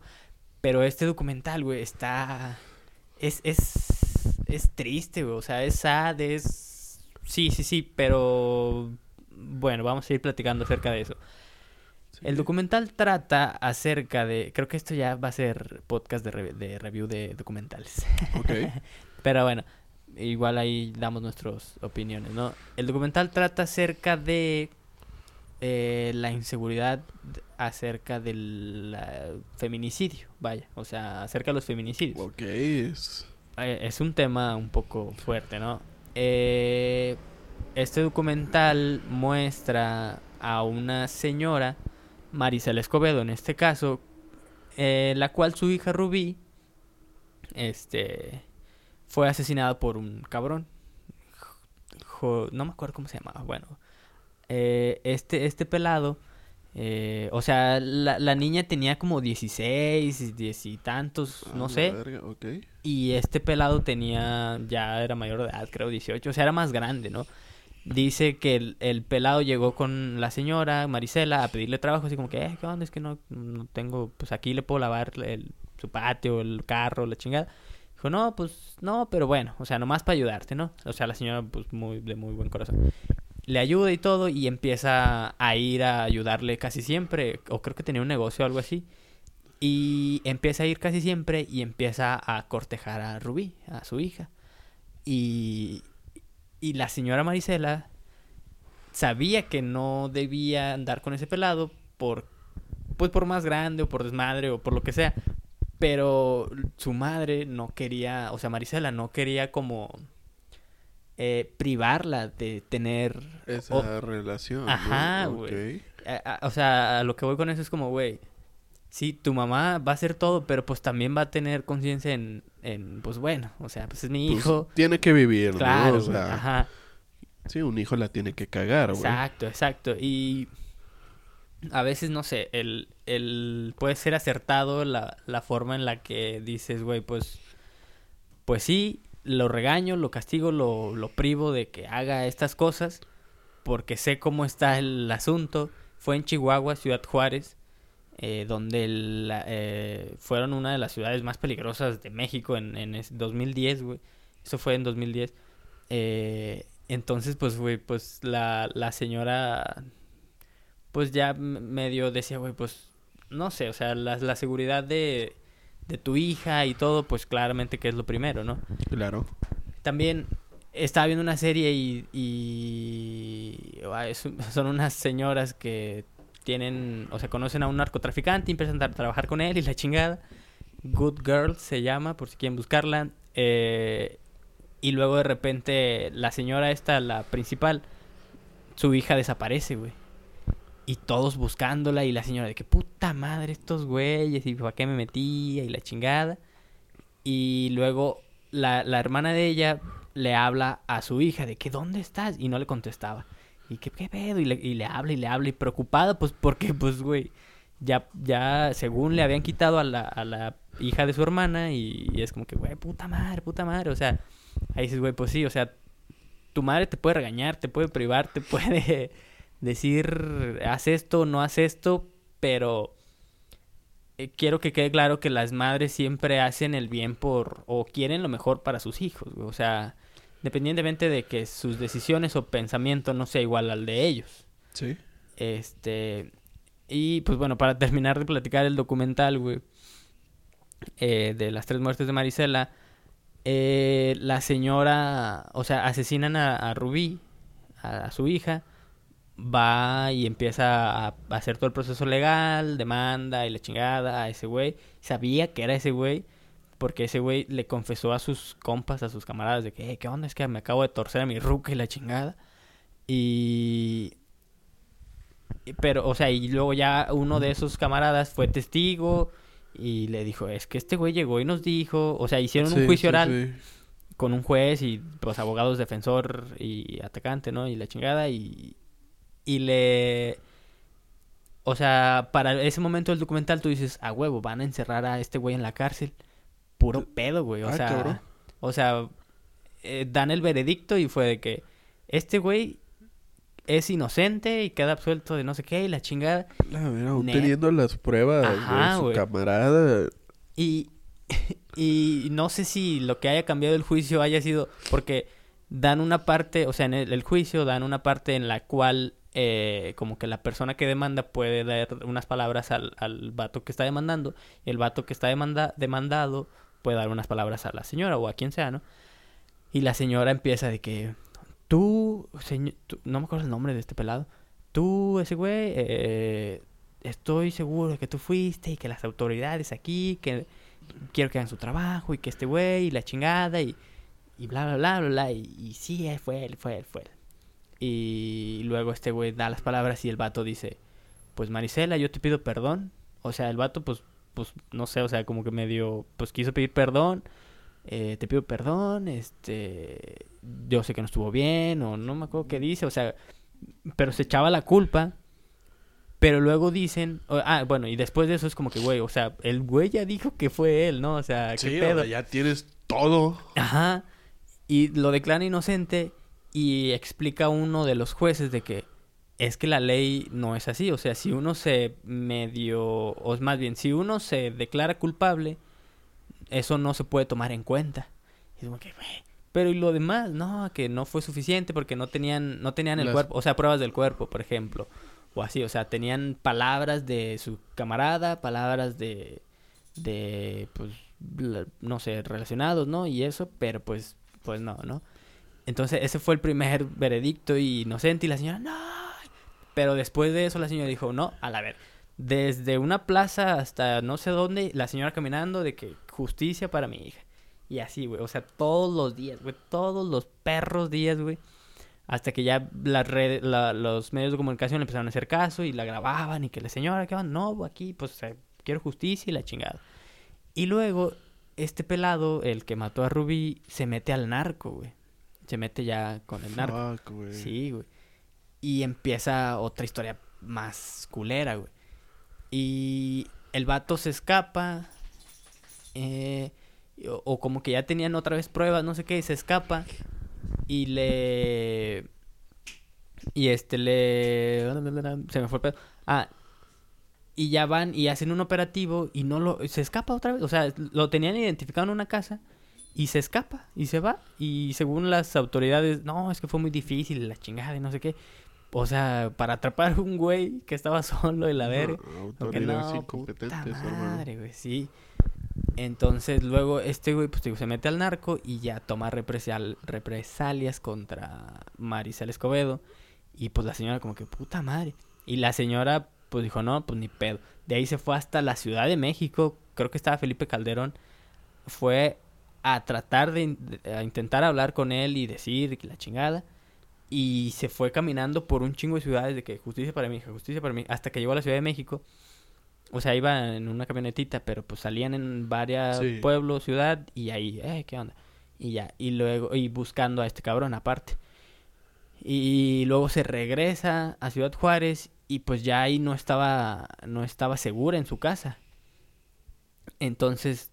Pero este documental, güey, está... Es, es, es triste, güey, o sea, es sad, es... Sí, sí, sí, pero... Bueno, vamos a ir platicando acerca de eso. El documental trata acerca de... Creo que esto ya va a ser podcast de, re- de review de documentales. Ok. [LAUGHS] Pero bueno, igual ahí damos nuestras opiniones, ¿no? El documental trata acerca de eh, la inseguridad acerca del feminicidio, vaya, o sea, acerca de los feminicidios. Ok, es... Eh, es un tema un poco fuerte, ¿no? Eh, este documental muestra a una señora, Marisela Escobedo en este caso, eh, la cual su hija Rubí, este, fue asesinada por un cabrón. Jo- no me acuerdo cómo se llamaba, bueno. Eh, este, este pelado, eh, o sea, la, la niña tenía como 16, 10 y tantos, no sé. verga. Y este pelado tenía, ya era mayor de edad, creo 18, o sea, era más grande, ¿no? Dice que el, el pelado llegó con la señora Marisela a pedirle trabajo, así como que, eh, ¿qué onda? Es que no, no tengo, pues aquí le puedo lavar el, su patio, el carro, la chingada. Dijo, no, pues no, pero bueno, o sea, nomás para ayudarte, ¿no? O sea, la señora, pues muy, de muy buen corazón. Le ayuda y todo y empieza a ir a ayudarle casi siempre, o creo que tenía un negocio o algo así. Y empieza a ir casi siempre y empieza a cortejar a Rubí, a su hija. Y, y la señora Marisela sabía que no debía andar con ese pelado por pues por más grande o por desmadre o por lo que sea. Pero su madre no quería, o sea, Marisela no quería como eh, privarla de tener esa o- relación. Ajá, güey. O sea, a lo que voy con eso es como, güey, sí, tu mamá va a hacer todo, pero pues también va a tener conciencia en, en, pues bueno, o sea, pues es mi Pues, hijo. tiene que vivir, claro, ¿no? O güey, sea, ajá. sí, un hijo la tiene que cagar, güey. Exacto, exacto. Y a veces, no sé, el, el puede ser acertado la, la forma en la que dices, güey, pues, pues sí, lo regaño, lo castigo, lo, lo privo de que haga estas cosas, porque sé cómo está el asunto. Fue en Chihuahua, Ciudad Juárez, eh, donde la- eh, fueron una de las ciudades más peligrosas de México en, en ese 2010, güey. Eso fue en 2010. Eh, entonces, pues, güey, pues la, la señora, pues ya medio decía, güey, pues, no sé, o sea, la, la seguridad de, de tu hija y todo, pues claramente que es lo primero, ¿no? Claro. También estaba viendo una serie y, y ah, [LAUGHS] son unas señoras que tienen, o sea, conocen a un narcotraficante y empiezan a trabajar con él y la chingada. Good Girl se llama, por si quieren buscarla. Eh, y luego de repente la señora esta, la principal, su hija desaparece, güey. Y todos buscándola y la señora de que puta madre estos güeyes y para qué me metía y la chingada. Y luego la, la hermana de ella le habla a su hija de que ¿dónde estás? Y no le contestaba. Y qué pedo y le, y le habla y le habla y preocupada pues porque pues güey ya ya según le habían quitado a la, a la hija de su hermana y, y es como que güey puta madre puta madre o sea ahí dices güey pues sí o sea tu madre te puede regañar te puede privar te [LAUGHS] puede decir haz esto no haz esto pero eh, quiero que quede claro que las madres siempre hacen el bien por o quieren lo mejor para sus hijos, güey. o sea, independientemente de que sus decisiones o pensamiento no sea igual al de ellos. Sí. Este y pues bueno, para [LAUGHS] terminar de platicar el documental, güey, eh, de las tres muertes de Marisela, eh, la señora, o sea, asesinan a, a Rubí, a, a su hija, va y empieza a, a hacer todo el proceso legal, demanda y la chingada a ese güey. Sabía que era ese güey porque ese güey le confesó a sus compas, a sus camaradas de que, "Eh, ¿qué onda? Es que me acabo de torcer a mi ruca y la chingada. Y... Pero, o sea, y luego ya uno de esos camaradas fue testigo y le dijo, es que este güey llegó y nos dijo, o sea, hicieron un juicio sí, oral sí. con un juez y pues abogados defensor y atacante, ¿no? Y la chingada y y le o sea, para ese momento del documental tú dices, "A huevo, van a encerrar a este güey en la cárcel." Puro pedo, güey, o Ah, sea, cabrón. o sea, eh, dan el veredicto y fue de que este güey es inocente y queda absuelto de no sé qué y la chingada. La ver, aún Net. teniendo las pruebas Ajá, de su güey. camarada. Y, [LAUGHS] y no sé si lo que haya cambiado el juicio haya sido porque dan una parte, o sea, en el, el juicio dan una parte en la cual eh, como que la persona que demanda puede dar unas palabras al, al vato que está demandando y el vato que está demanda, demandado puede dar unas palabras a la señora o a quien sea, ¿no? Y la señora empieza de que tú, señor, no me acuerdo el nombre de este pelado, tú, ese güey, eh, estoy seguro de que tú fuiste y que las autoridades aquí, que quiero que hagan su trabajo y que este güey y la chingada y, y bla, bla, bla, bla. Y, y sí, eh, fue él, fue él, fue él. Y luego este güey da las palabras y el vato dice, pues Marisela, yo te pido perdón. O sea, el vato, pues, pues, no sé, o sea, como que medio, pues quiso pedir perdón. Eh, te pido perdón, este, yo sé que no estuvo bien, o no me acuerdo qué dice, o sea, pero se echaba la culpa. Pero luego dicen, ah, bueno, y después de eso es como que, güey, o sea, el güey ya dijo que fue él, ¿no? O sea, Sí, pedo. ya tienes todo. Ajá. Y lo declara inocente Y explica uno de los jueces de que es que la ley no es así. O sea, si uno se medio, o más bien, si uno se declara culpable, eso no se puede tomar en cuenta. Y como que, güey, pero y lo demás, no, que no fue suficiente porque no tenían, no tenían el Las- cuerpo, o sea, pruebas del cuerpo, por ejemplo, o así, o sea, tenían palabras de su camarada, palabras de, de, pues, no sé, relacionados, ¿no? Y eso, pero pues, pues no, ¿no? Entonces ese fue el primer [LAUGHS] veredicto y inocente y la señora, no. Pero después de eso la señora dijo, no, a la ver, desde una plaza hasta no sé dónde, la señora caminando de que justicia para mi hija. Y así, güey, o sea, todos los días, güey, todos los perros días, güey. Hasta que ya las redes, la- los medios de comunicación le empezaron a hacer caso y la grababan y que la señora, ¿qué van? No, aquí, pues eh, quiero justicia y la chingada. Y luego, este pelado, el que mató a Rubí, se mete al narco, güey. Se mete ya con el narco. Fuck, güey. Sí, güey. Y empieza otra historia más culera, güey. Y el vato se escapa. eh, o, como que ya tenían otra vez pruebas, no sé qué, se escapa. Y le. Y este le. Se me fue el pedo. Ah. Y ya van y hacen un operativo y no lo. Se escapa otra vez. O sea, lo tenían identificado en una casa. Y se escapa y se va. Y según las autoridades, no, es que fue muy difícil la chingada y no sé qué. O sea, para atrapar a un güey que estaba [LAUGHS] solo en la verga. No, autoridades no, incompetentes, puta madre, güey, sí. Entonces luego este güey pues digo, se mete al narco y ya toma represal- represalias contra Maricel Escobedo. Y pues la señora como que puta madre. Y la señora pues dijo, no, pues ni pedo. De ahí se fue hasta la Ciudad de México. Creo que estaba Felipe Calderón. Fue a tratar de, a intentar hablar con él y decir que la chingada. Y se fue caminando por un chingo de ciudades de que justicia para mi hija, justicia para mí, hasta que llegó a la Ciudad de México. O sea, iba en una camionetita, pero pues salían en varios Sí. pueblos, ciudad, y ahí, eh, ¿qué onda? Y ya, y luego, y buscando a este cabrón aparte. Y luego se regresa a Ciudad Juárez y pues ya ahí no estaba, no estaba segura en su casa. Entonces,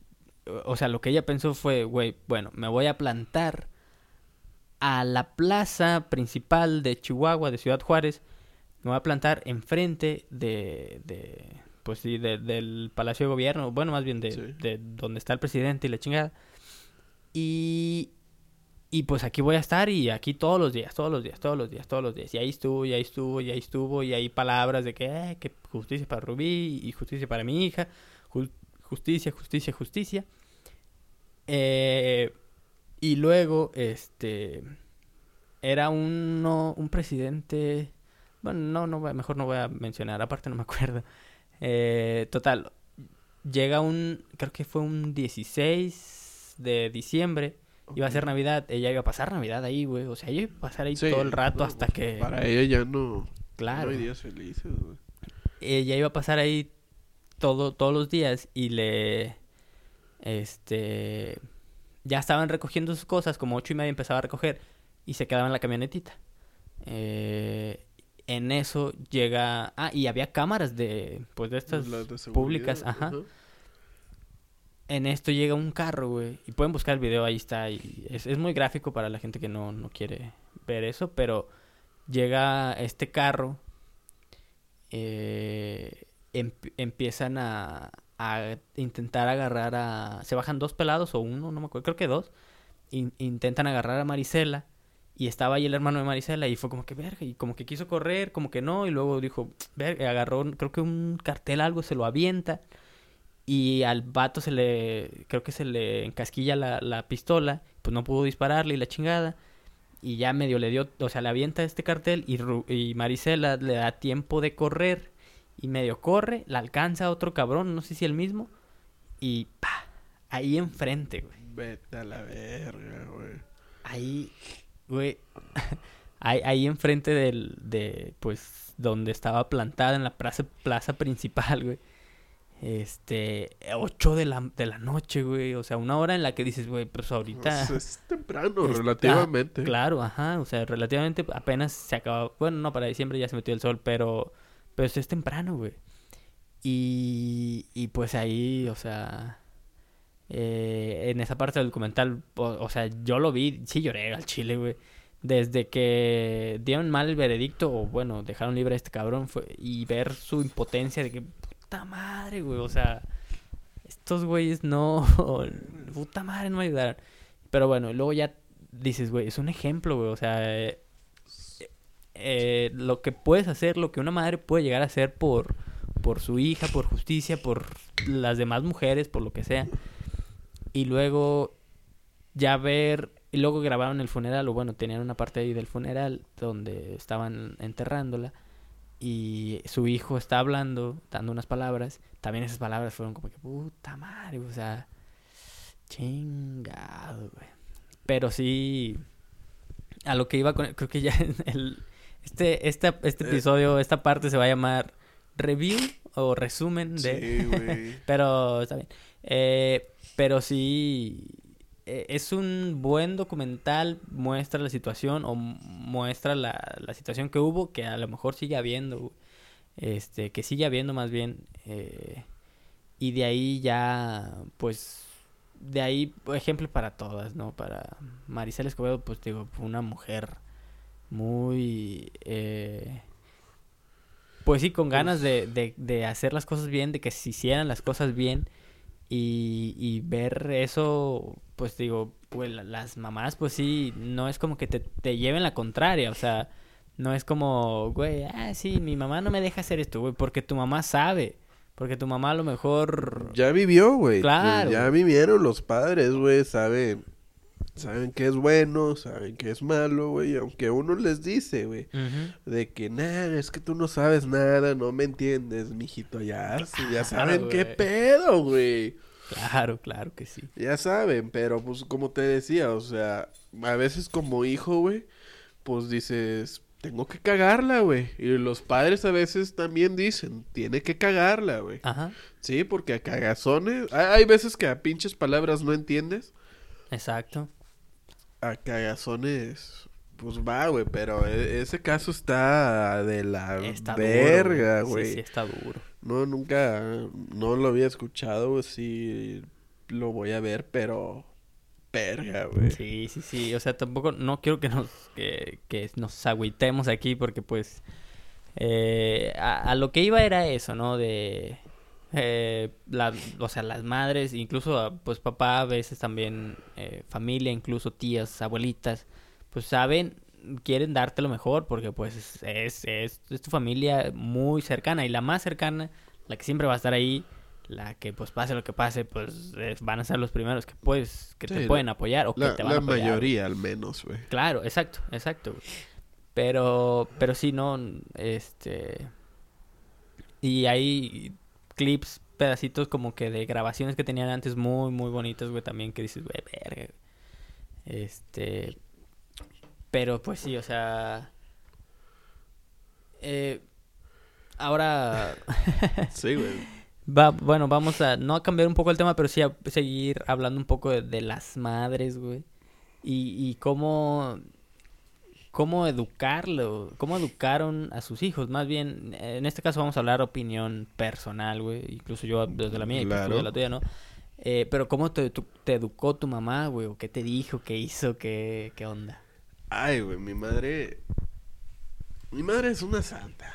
o sea, lo que ella pensó fue, güey, bueno, me voy a plantar a la plaza principal de Chihuahua, de Ciudad Juárez. Me voy a plantar enfrente de, de pues sí, de- del Palacio de Gobierno, bueno, más bien de, Sí. de donde está el presidente y la chingada. Y, y pues aquí voy a estar y aquí todos los días, todos los días, todos los días, todos los días. Y ahí estuvo, y ahí estuvo, y ahí estuvo, y hay palabras de que, eh, que justicia para Rubí y justicia para mi hija, ju- justicia, justicia, justicia. Eh, y luego, este, era uno, un presidente, bueno, no, no, mejor no voy a mencionar, aparte no me acuerdo. Eh, total, llega un, creo que fue un 16 de diciembre, iba a ser. Navidad, ella iba a pasar Navidad ahí, güey, o sea, ella iba a pasar ahí Sí, todo el rato hasta pues, que, Para ella ya no. claro, No hay días felices, güey. ella iba a pasar ahí todo, todos los días y le, este, ya estaban recogiendo sus cosas, como ocho y media empezaba a recoger y se quedaba en la camionetita. Eh, en eso llega, ah, y había cámaras de, pues de estas de públicas, ajá. En esto llega un carro, güey. Y pueden buscar el video, ahí está. Y es, es muy gráfico para la gente que no, no quiere ver eso. Pero llega este carro. eh, em- empiezan a, a intentar agarrar a... Se bajan dos pelados o uno, no me acuerdo. Creo que dos. In- intentan agarrar a Marisela. Y estaba ahí el hermano de Marisela. Y fue como que, verga. Y como que quiso correr, como que no. Y luego dijo, verga. Agarró, creo que un cartel, algo, se lo avienta. Y al vato se le, creo que se le encasquilla la, la pistola, pues no pudo dispararle y la chingada. Y ya medio le dio, o sea, le avienta este cartel y, y Marisela le da tiempo de correr. Y medio corre, la alcanza a otro cabrón, no sé si el mismo. Y pa, ahí enfrente, güey. Vete a la verga, güey. Ahí, güey. [LAUGHS] ahí, ahí enfrente del, de, pues, donde estaba plantada en la plaza, plaza principal, güey. Este, 8 de la, de la noche, güey. O sea, una hora en la que dices, güey, pues ahorita. Es temprano, está- relativamente. Claro, ajá. O sea, relativamente apenas se acaba. Bueno, no, para diciembre ya se metió el sol, pero. Pero es temprano, güey. Y. Y pues ahí, o sea. eh, en esa parte del documental, o, sea, yo lo vi, sí lloré al chile, güey. desde que dieron mal el veredicto, o bueno, dejaron libre a este cabrón, fue, y ver su impotencia de que, puta madre, güey, o sea, estos güeyes no, [LAUGHS] puta madre, no ayudaron. Pero bueno, luego ya dices, güey, es un ejemplo, güey, o sea, eh, lo que puedes hacer, lo que una madre puede llegar a hacer por, por su hija, por justicia, por las demás mujeres, por lo que sea. Y luego ya ver luego grabaron el funeral, o bueno, tenían una parte ahí del funeral donde estaban enterrándola. Y su hijo está hablando, dando unas palabras. También esas palabras fueron como que, puta madre, o sea, chingado, güey. Pero sí, a lo que iba con, creo que ya [LAUGHS] el, este, este, este Eh. episodio, esta parte se va a llamar review o resumen de... Sí, güey. [LAUGHS] pero está bien. Eh, pero sí, eh, es un buen documental, muestra la situación o mu- muestra la, la situación que hubo, que a lo mejor sigue habiendo, este, que sigue habiendo más bien. eh, y de ahí ya, pues, de ahí ejemplo para todas, ¿no? Para Maricel Escobedo, pues digo, una mujer muy... eh, pues sí, con ganas de, de, de hacer las cosas bien, de que se hicieran las cosas bien y, y ver eso, pues digo, pues la- las mamás, pues sí, no es como que te, te lleven la contraria, o sea, no es como, güey, ah, sí, mi mamá no me deja hacer esto, güey, porque tu mamá sabe, porque tu mamá a lo mejor... Ya vivió, güey. Claro. Ya vivieron los padres, güey. Saben, saben que es bueno, saben que es malo, güey. Aunque uno les dice, güey. De que, nada, es que tú no sabes nada, no me entiendes, mijito. Ya, sí, ya saben qué pedo, güey. Claro, claro que sí. Ya saben, pero pues como te decía, o sea, a veces como hijo, güey, pues dices, tengo que cagarla, güey. Y los padres a veces también dicen, tiene que cagarla, güey. Ajá, Sí, porque a cagazones, hay, hay veces que a pinches palabras no entiendes. exacto. A cagazones, pues va, güey, pero e- ese caso está de la Está verga, Sí, güey. sí, está duro. No, nunca, no lo había escuchado, sí lo voy a ver, pero verga, güey. Sí, sí, sí. O sea, tampoco, no quiero que nos, que, que nos agüitemos aquí porque pues eh, a, a lo que iba era eso, ¿no? De, eh, la, o sea, las madres, incluso ah, pues papá, a veces también eh, familia, incluso tías, abuelitas, pues saben, quieren darte lo mejor porque pues es, es, es, es tu familia muy cercana y la más cercana, la que siempre va a estar ahí. La que pues pase lo que pase, pues eh, van a ser los primeros que puedes, que Sí, te la- pueden apoyar o que La, te van la a apoyar. güey. mayoría, al menos, güey. Claro, exacto, exacto. Pero, pero sí, no, este... Y hay clips, pedacitos como que de grabaciones que tenían antes muy, muy bonitas, güey, también que dices, güey, verga. Este... Pero pues sí, o sea... Eh, ahora... [LAUGHS] Sí, güey. Va, bueno, vamos a no a cambiar un poco el tema, pero sí a seguir hablando un poco de, de las madres, güey. Y, y cómo, cómo educarlo, cómo educaron a sus hijos. Más bien, en este caso vamos a hablar opinión personal, güey. Incluso yo desde la mía y Claro. de la tuya, ¿no? Eh, pero cómo te, tu- te educó tu mamá, güey, o qué te dijo, qué hizo, qué, qué onda. Ay, güey, mi madre... Mi madre es una santa.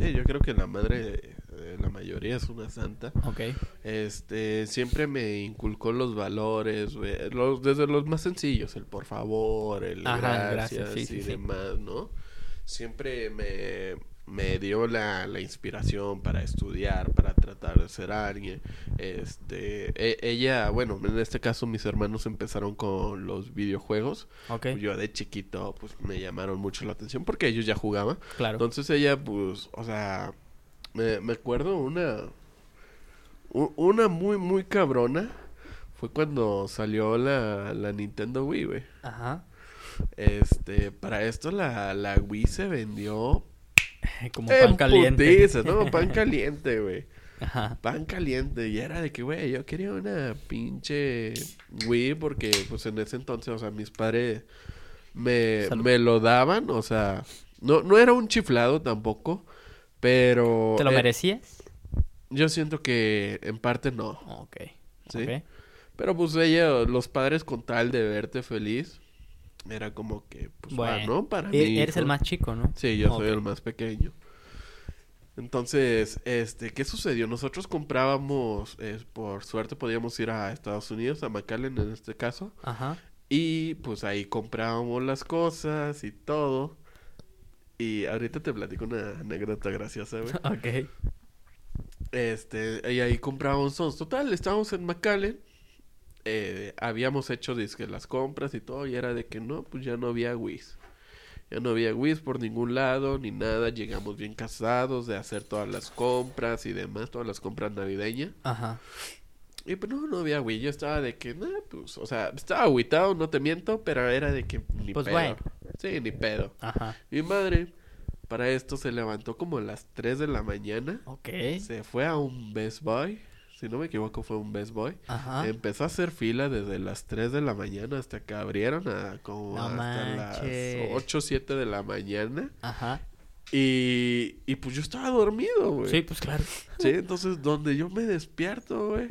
Yo creo que la madre la mayoría es una santa. Ok. Este, siempre me inculcó los valores, los, desde los más sencillos, el por favor, el Ajá, gracias, gracias, sí, sí, y sí. demás, ¿no? Siempre me, me dio la, la inspiración para estudiar, para tratar de ser alguien. Este, e- ella, bueno, en este caso mis hermanos empezaron con los videojuegos. Ok, Yo de chiquito, pues me llamaron mucho la atención porque ellos ya jugaban. claro. Entonces ella, pues, o sea, me, me acuerdo una, una muy, muy cabrona. Fue cuando salió la, la Nintendo Wii, güey. Ajá. Este, para esto la, la Wii se vendió [LAUGHS] Como pan caliente. putiza, ¿no? [LAUGHS] Pan caliente, güey. Ajá. Pan caliente. Y era de que, güey, yo quería una pinche Wii porque, pues, en ese entonces, o sea, mis padres me, Salud. me lo daban, o sea, no, no era un chiflado tampoco, pero... ¿Te lo eh, merecías? Yo siento que en parte no. Ok. Sí. ok. Pero pues ella, los padres con tal de verte feliz, era como que, pues, Bueno, bueno, para E- mí. Eres el más chico, ¿no? Sí, yo soy el más pequeño. Entonces, este, ¿qué sucedió? Nosotros comprábamos, eh, por suerte podíamos ir a Estados Unidos, a McAllen en este caso, Ajá. y pues ahí comprábamos las cosas y todo. Y ahorita te platico una anécdota graciosa, güey. [LAUGHS] Ok. Este, y ahí comprábamos todos. Total, estábamos en McAllen. eh, habíamos hecho dizque las compras y todo. Y era de que no, pues ya no había Wish. Ya no había Wish por ningún lado ni nada. Llegamos bien casados de hacer todas las compras y demás, todas las compras navideñas. Ajá. Y pues no, no había Wii. Yo estaba de que, nah, pues, o sea, estaba agüitado, no te miento, pero era de que ni Pues pedo. bueno. Sí, ni pedo. Ajá. Mi madre, para esto, se levantó como a las 3 de la mañana. Ok. Se fue a un Best Buy. Si no me equivoco, fue un Best Buy. Ajá. Empezó a hacer fila desde las 3 de la mañana hasta que abrieron a como No hasta las manches. 8 o 7 de la mañana. Ajá. Y, y pues yo estaba dormido, güey. Sí, pues claro. Sí, entonces donde yo me despierto, güey.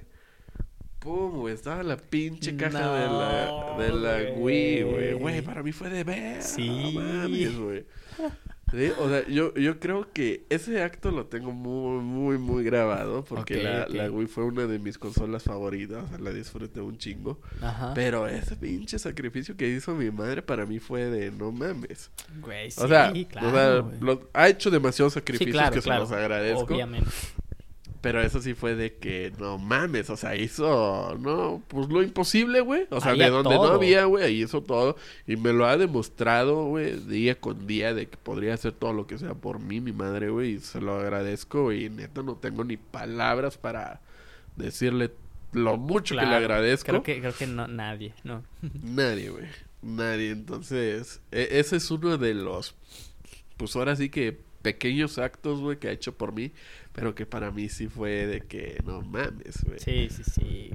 Pum, güey, estaba la pinche caja de la, de la Wii, güey. güey. Para mí fue de ver. Sí. No mames, güey. Sí, o sea, yo, yo creo que ese acto lo tengo muy, muy, muy grabado. Porque la, Wii fue una de mis consolas favoritas. O sea, la disfruté un chingo. Ajá. Pero ese pinche sacrificio que hizo mi madre para mí fue de no mames. Güey, sí, o sea, claro. o sea, lo- ha hecho demasiados Sí, sacrificios claro, que claro. se los agradezco. Obviamente. Pero eso sí fue de que no mames, o sea, hizo, no, pues lo imposible, güey. O sea, de donde no había, güey, ahí hizo todo. Y me lo ha demostrado, güey, día con día de que podría hacer todo lo que sea por mí, mi madre, güey. Y se lo agradezco y neta no tengo ni palabras para decirle lo mucho que le agradezco. Creo que, creo que no, nadie, no. [LAUGHS] Nadie, güey. Nadie. Entonces, e- ese es uno de los, pues ahora sí que pequeños actos, güey, que ha hecho por mí, pero que para mí sí fue de que no mames, güey. Sí, sí, sí,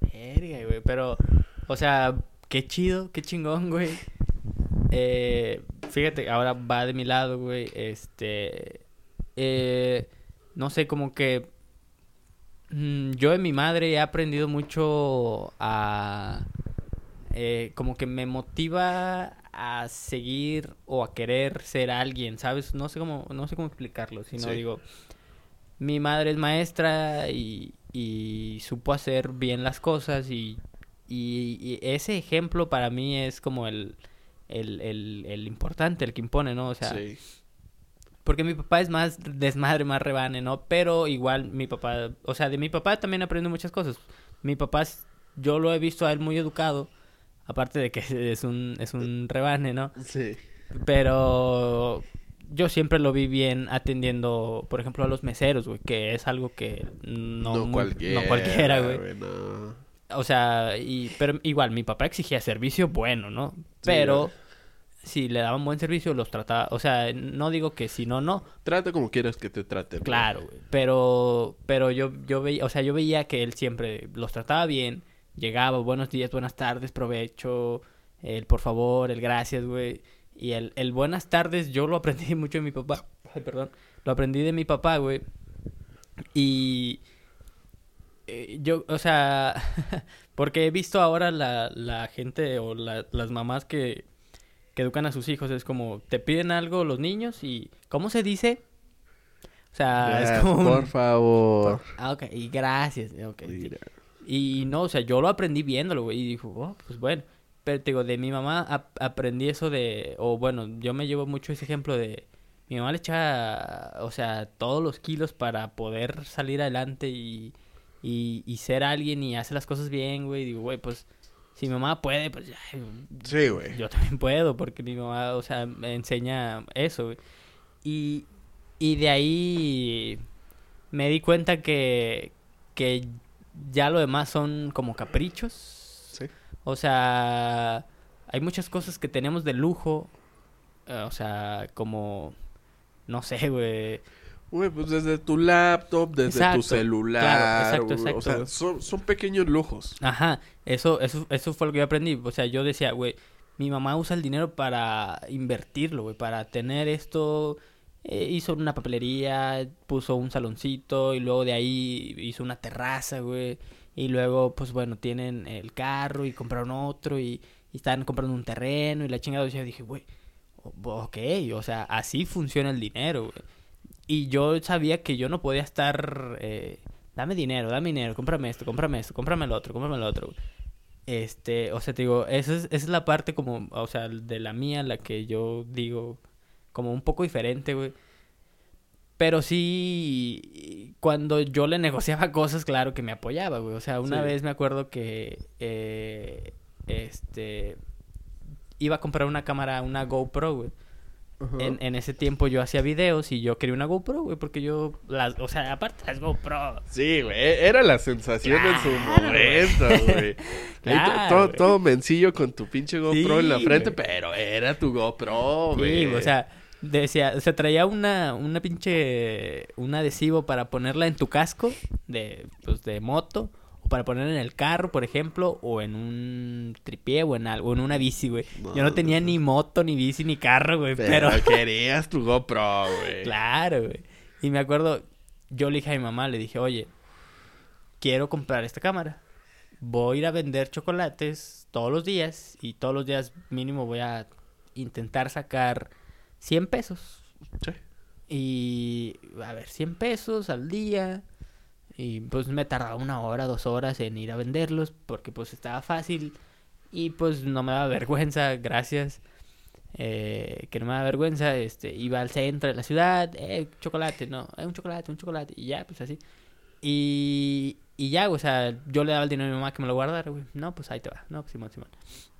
güey. Verga, güey. Pero, o sea, qué chido, qué chingón, güey. Eh, fíjate, ahora va de mi lado, güey. Este. eh, no sé, como que. mm, yo de mi madre he aprendido mucho a. eh, como que me motiva a seguir o a querer ser alguien, ¿sabes? No sé cómo, no sé cómo explicarlo, sino Sí. digo, mi madre es maestra y, y supo hacer bien las cosas y, y- y ese ejemplo para mí es como el, el, el, el importante, el que impone, ¿no? O sea, sí. porque mi papá es más desmadre, más rebane, ¿no? Pero igual mi papá, o sea, de mi papá también aprendo muchas cosas. Mi papá, es- yo lo he visto a él muy educado, aparte de que [LAUGHS] es un, es un rebane, ¿no? Sí. Pero yo siempre lo vi bien atendiendo, por ejemplo, a los meseros, güey, que es algo que no, No, muy- cualquiera. no cualquiera, güey. no. O sea, y, pero igual, mi papá exigía servicio bueno, ¿no? Pero si le daban buen servicio, los trataba, o sea, no digo que si no, no, Trata como quieras que te traten. güey. Claro, güey. Pero, pero yo, yo veía, o sea, yo veía que él siempre los trataba bien. Llegaba, buenos días, buenas tardes, provecho, el por favor, el gracias, güey. Y el, el buenas tardes yo lo aprendí [LAUGHS] mucho de mi papá. Ay, perdón. Lo aprendí de mi papá, güey. Y eh, yo, o sea, [LAUGHS] porque he visto ahora la, la gente o la- las mamás que, que educan a sus hijos. Es como, te piden algo los niños y, ¿cómo se dice? O sea, es como un- Por favor. Ah, ok, y gracias. ok, sí. Mira. Y no, o sea, yo lo aprendí viéndolo, güey. Y dijo, oh, pues bueno. Pero te digo, de mi mamá ap- aprendí eso de. O bueno, yo me llevo mucho ese ejemplo de. Mi mamá le echa, o sea, todos los kilos para poder salir adelante y, y, y ser alguien y hacer las cosas bien, güey. Digo, güey, pues si mi mamá puede, pues ya, Sí, güey. yo también puedo, porque mi mamá, o sea, me enseña eso, güey. Y, y de ahí me di cuenta que, que ya lo demás son como caprichos. O sea, hay muchas cosas que tenemos de lujo. eh, O sea, como, no sé, güey. Güey, pues desde tu laptop, desde Exacto, tu celular. claro, exacto, exacto, O sea, son, son pequeños lujos. Ajá, eso, eso, eso fue lo que yo aprendí. O sea, yo decía, güey, mi mamá usa el dinero para invertirlo, güey, para tener esto. Eh, hizo una papelería, puso un saloncito y luego de ahí hizo una terraza, güey. Y luego, pues bueno, tienen el carro y compraron otro y, y estaban comprando un terreno y la chingada. Y yo dije, güey, ok, o sea, así funciona el dinero, güey. Y yo sabía que yo no podía estar, eh, dame dinero, dame dinero, cómprame esto, cómprame esto, cómprame el otro, cómprame el otro. Este, o sea, te digo, esa es, esa es la parte como, o sea, de la mía, la que yo digo, como un poco diferente, güey. Pero sí, cuando yo le negociaba [LAUGHS] cosas, claro que me apoyaba, güey. O sea, una Sí. vez me acuerdo que, eh, este, iba a comprar una cámara, una GoPro, güey. En, en ese tiempo yo hacía videos y yo quería una GoPro, güey, porque yo, las, o sea, aparte las GoPro, Sí, güey, era la sensación en su momento, güey. [LAUGHS] Claro, todo, güey. todo mencillo con tu pinche GoPro en la frente, pero era tu GoPro, güey. Sí, o sea, decía, se traía una, una pinche, un adhesivo para ponerla en tu casco de, pues, de moto, o para poner en el carro, por ejemplo, o en un tripié, o en algo, en una bici, güey. No, Yo no tenía no. ni moto, ni bici, ni carro, güey, pero, pero... [LAUGHS] querías tu GoPro, güey. Claro, güey. Y me acuerdo, yo le dije a mi mamá, le dije, oye, quiero comprar esta cámara. Voy a ir a vender chocolates todos los días y todos los días mínimo voy a intentar sacar 100 pesos. Sí. Y, a ver, 100 pesos al día. Y pues me tardaba una hora, dos horas en ir a venderlos porque pues estaba fácil. Y pues no me daba [LAUGHS] vergüenza, gracias. Eh, que no me da vergüenza, este, iba al centro de la ciudad, eh, chocolate, no, eh, un chocolate, un chocolate, y ya, pues así. Y, y ya, o sea, yo le daba el dinero a mi mamá que me lo guardara, güey. No, pues ahí te va, no, pues Simón, Simón.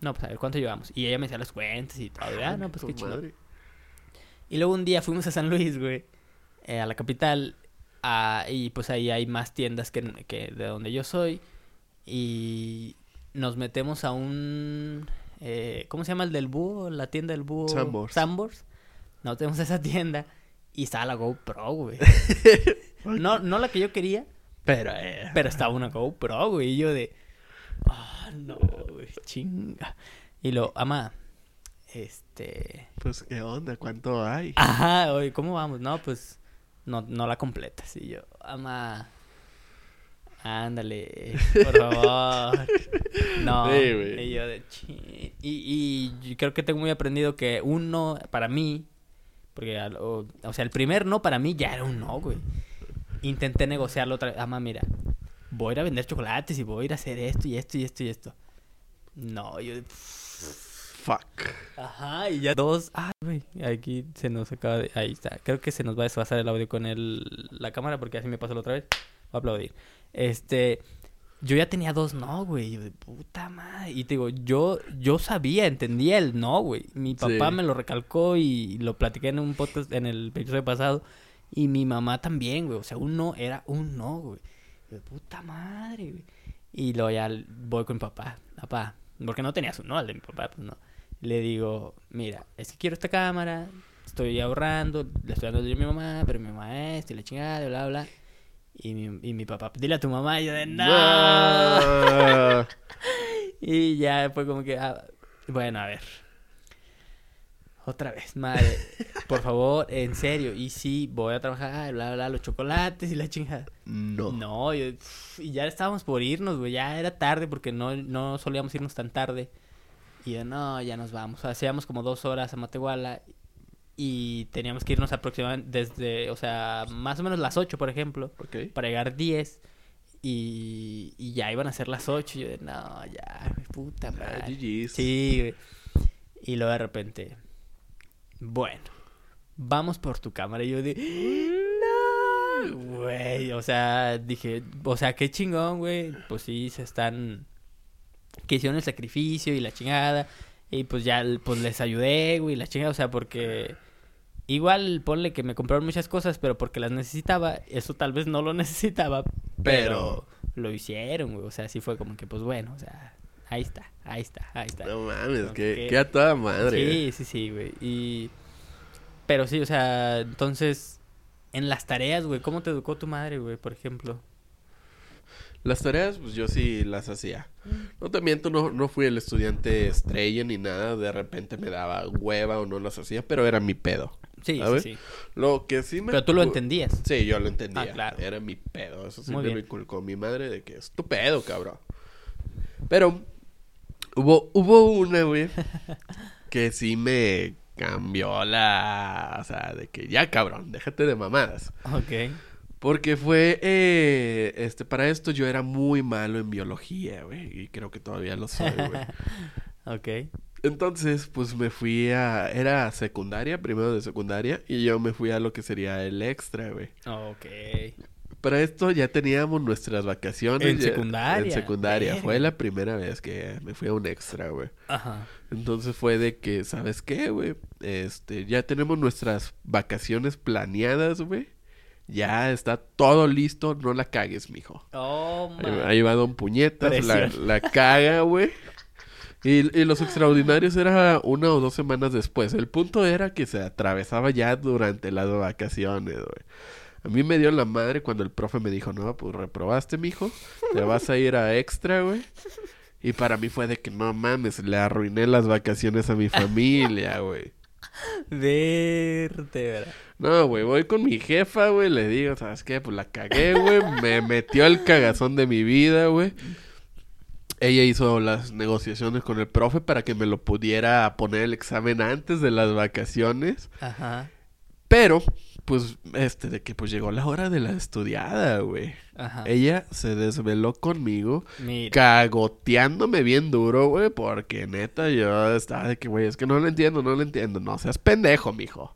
No, pues a ver, ¿cuánto llevamos? Y ella me hacía las cuentas y todo, ah, no, pues qué chido. Y luego un día fuimos a San Luis, güey, eh, a la capital, y pues ahí hay más tiendas que, que de donde yo soy, y nos metemos a un, eh, ¿cómo se llama el del búho? La tienda del búho. Sambors. Sambors. Nos metemos a esa tienda y estaba la GoPro, güey. [LAUGHS] no, no la que yo quería, Pero, eh. pero estaba una GoPro, güey, y yo de, ah, no, güey, chinga. Y lo, ama, este... Pues, ¿qué onda? ¿Cuánto hay? Ajá, oye, ¿cómo vamos? No, pues no, no la completas. Y yo, ama, ándale, por favor. [LAUGHS] No, Sí, y yo de. Y, y yo creo que tengo muy aprendido que un no para mí, porque, o, o sea, el primer no para mí ya era un no, güey. Intenté negociarlo otra vez. Ama, mira, voy a ir a vender chocolates y voy a ir a hacer esto y esto y esto y esto. No, yo... Fuck. Ajá, y ya dos. Ay, güey, aquí se nos acaba de. Ahí está. Creo que se nos va a desfasar el audio con el... la cámara porque así me pasó la otra vez. Voy a aplaudir. Este. Yo ya tenía dos no, güey. Yo de puta madre. Y te digo, yo, yo sabía, entendía el no, güey. Mi papá Sí. me lo recalcó y lo platiqué en un podcast en el episodio pasado. Y mi mamá también, güey. O sea, un no era un no, güey. Yo de puta madre, güey. Y luego ya voy con mi papá. Papá, porque no tenía su no, el de mi papá, pues no. Le digo, mira, es que quiero esta cámara, estoy ahorrando, le estoy dando a mi mamá, pero mi mamá es, y la chingada, bla, bla. Y mi, y mi papá, dile a tu mamá, y yo de no. [LAUGHS] Y ya fue como que, ah, bueno, a ver. Otra vez, madre, por favor, en serio. Y sí, voy a trabajar, bla, bla, los chocolates y la chingada. No. No, yo- y ya estábamos por irnos, güey. Ya era tarde porque no, no solíamos irnos tan tarde. Y yo, no, ya nos vamos. Hacíamos como dos horas a Matehuala y teníamos que irnos aproximadamente desde, o sea, más o menos las 8, por ejemplo, Ok. para llegar 10. Y, y ya iban a ser las 8. Y yo, de, no, ya, puta Ah, madre. GG's. Sí, güey. Y luego de repente, bueno, vamos por tu cámara. Y yo de, no, güey. O sea, dije, o sea, qué chingón, güey. Pues sí, se están, que hicieron el sacrificio y la chingada. Y pues ya, pues les ayudé, güey, la chingada. O sea, porque igual ponle que me compraron muchas cosas, pero porque las necesitaba. Eso tal vez no lo [LAUGHS] necesitaba, pero, Pero- lo hicieron, güey. O sea, sí fue como que, pues bueno, o sea, ahí está, ahí está, ahí está. No mames, que- que a toda madre. Sí, sí, sí, güey. Y... Pero sí, o sea, entonces, en las tareas, güey, ¿cómo te educó tu madre, güey, por ejemplo? Las tareas, pues yo sí las hacía. No te miento, no, no fui el estudiante estrella ni nada. De repente me daba hueva o no las hacía, pero era mi pedo. Sí, ¿sabes? sí, sí. Lo que sí me... Pero tú lo entendías. Sí, yo lo entendía. Ah, claro. Era mi pedo. Eso sí Muy me bien. inculcó mi madre de que es tu pedo, cabrón. Pero Hubo, hubo una, güey, [LAUGHS] que sí me cambió la... O sea, de que ya, cabrón, déjate de mamadas. Ok. Porque fue, eh, este, para esto yo era muy malo en biología, güey, y creo que todavía lo soy, güey. [LAUGHS] Ok. Entonces, pues me fui a, era secundaria, primero de secundaria, y yo me fui a lo que sería el extra, güey. Ok. Para esto ya teníamos nuestras vacaciones. En ya- secundaria, En secundaria. Fue la primera vez que me fui a un extra, güey. Ajá. Entonces fue de que, ¿sabes qué, güey? Este, ya tenemos nuestras vacaciones planeadas, güey. Ya está todo listo, no la cagues, mijo. Oh, Ahí, man. ahí va Don Puñetas, la, la caga, güey. Y, y los extraordinarios era una o dos semanas después. El punto era que se atravesaba ya durante las vacaciones, güey. A mí me dio la madre cuando el profe me dijo, no, pues reprobaste, mijo. Te vas a ir a extra, güey. Y para mí fue de que no mames, le arruiné las vacaciones a mi familia, güey. [LAUGHS] Vértebra. No, güey, voy con mi jefa, güey, le digo, ¿sabes qué? Pues la cagué, güey, me metió el cagazón de mi vida, güey. Ella hizo las negociaciones con el profe para que me lo pudiera poner el examen antes de las vacaciones. Ajá. Pero, pues, este, de que pues llegó la hora de la estudiada, güey. Ajá. Ella se desveló conmigo, Mira. cagoteándome bien duro, güey, porque neta yo estaba de que, güey, es que no lo entiendo, no lo entiendo. No seas pendejo, mijo.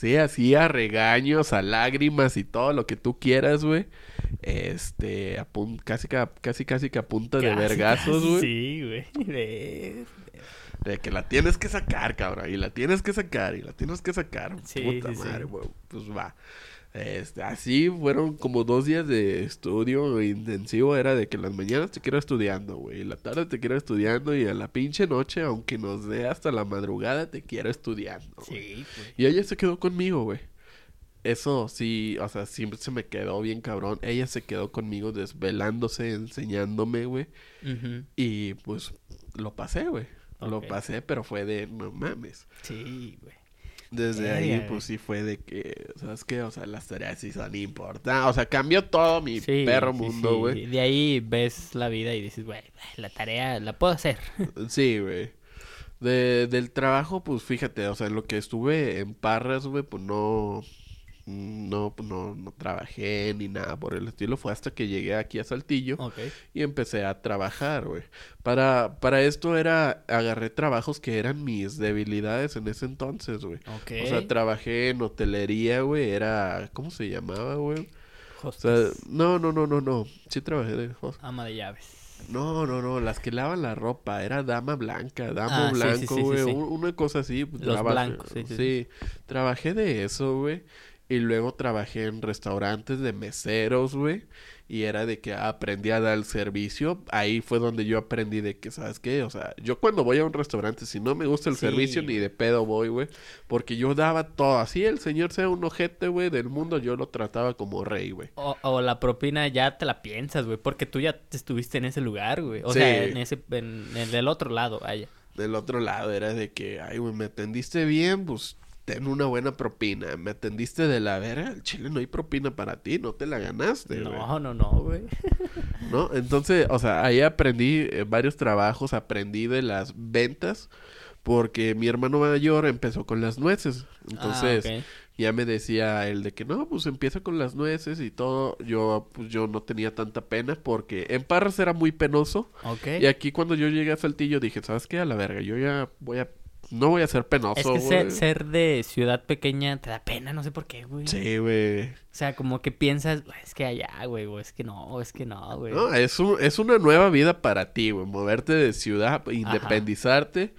Sí, así a regaños, a lágrimas y todo lo que tú quieras, güey. Este, a pun- casi, ca- casi, casi que a punta de vergazos, güey. Sí, güey. [LAUGHS] De que la tienes que sacar, cabrón. Y la tienes que sacar, y la tienes que sacar. Sí, Puta sí, sí. madre, güey. Pues va. Este, así fueron como dos días de estudio intensivo. Era de que en las mañanas te quiero estudiando, güey. La tarde te quiero estudiando. Y en la pinche noche, aunque nos dé hasta la madrugada, te quiero estudiando. Sí. Y ella se quedó conmigo, güey. Eso sí, o sea, siempre se me quedó bien cabrón. Ella se quedó conmigo desvelándose, enseñándome, güey. Y pues lo pasé, güey. Lo pasé, pero fue de no mames. Sí, güey. Desde ahí, pues sí fue de que, ¿sabes qué? O sea, las tareas sí son importantes. O sea, cambió todo mi Sí, perro mundo, sí. güey. De ahí ves la vida y dices, güey, la tarea la puedo hacer. [LAUGHS] Sí, güey. De, del trabajo, pues fíjate, o sea, lo que estuve en Parras, güey, pues no, no, pues, no, no trabajé ni nada por el estilo. Fue hasta que llegué aquí a Saltillo. y empecé a trabajar, güey. Para, para esto era, agarré trabajos que eran mis debilidades en ese entonces, güey. O sea, trabajé en hotelería, güey, era, ¿cómo se llamaba, güey? O sea, no, no, no, no, no, sí trabajé de host- Ama de llaves. No, no, no, las que lavan la ropa, era dama blanca, dama Ah, blanco, sí, sí, güey, sí. una cosa así. pues, Los trabajé- blancos, sí. trabajé de eso, güey. Y luego trabajé en restaurantes de meseros, güey. Y era de que aprendí a dar el servicio. Ahí fue donde yo aprendí de que, ¿sabes qué? O sea, yo cuando voy a un restaurante, si no me gusta el Sí. servicio, ni de pedo voy, güey. Porque yo daba todo. Así el señor sea un ojete, güey, del mundo, yo lo trataba como rey, güey. O, o la propina ya te la piensas, güey, porque tú ya te estuviste en ese lugar, güey. O Sí. sea, en ese, en, en el otro lado, vaya. Del otro lado era de que, ay, güey, me atendiste bien, pues ten una buena propina. Me atendiste de la verga, el chile no hay propina para ti, no te la ganaste. No, no, no, güey. ¿No? Entonces, o sea, ahí aprendí eh, varios trabajos, aprendí de las ventas, porque mi hermano mayor empezó con las nueces. Entonces, Ah, ya me decía él de que no, pues empieza con las nueces y todo. Yo, pues yo no tenía tanta pena porque en Parras era muy penoso. Ok. Y aquí cuando yo llegué a Saltillo dije, ¿sabes qué? A la verga, yo ya voy a... No voy a ser penoso, Es que ser, ser de ciudad pequeña te da pena, no sé por qué, güey. Sí, güey. O sea, como que piensas, "Güey, es que allá, güey, o es que no, o es que no, güey. No, es, un- es una nueva vida para ti, güey. Moverte de ciudad, independizarte.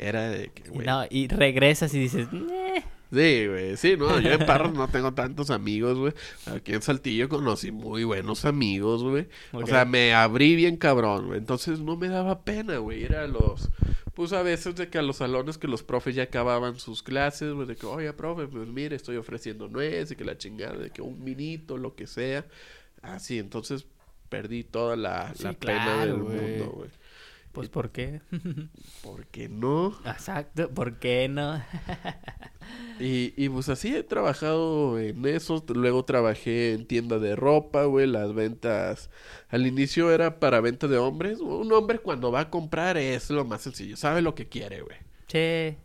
Era de que, güey. no, y regresas y dices, "Neh". Sí, güey. Sí, no, yo en Parras no tengo tantos amigos, güey. Aquí en Saltillo conocí muy buenos amigos, güey. O sea, me abrí bien cabrón, güey. Entonces no me daba pena, güey. Ir a los... Pues a veces de que a los salones que los profes ya acababan sus clases, güey. De que, oye, profe, pues mire, estoy ofreciendo nuez y que la chingada, de que un minito, lo que sea. Así, entonces perdí toda la, Sí, la pena del mundo, güey. Pues, ¿por qué? [LAUGHS] ¿Por qué no? Exacto, ¿por qué no? [LAUGHS] Y, y pues así he trabajado en eso. Luego trabajé en tienda de ropa, güey. Las ventas. Al inicio era para venta de hombres. Un hombre cuando va a comprar es lo más sencillo. Sabe lo que quiere, güey. Che.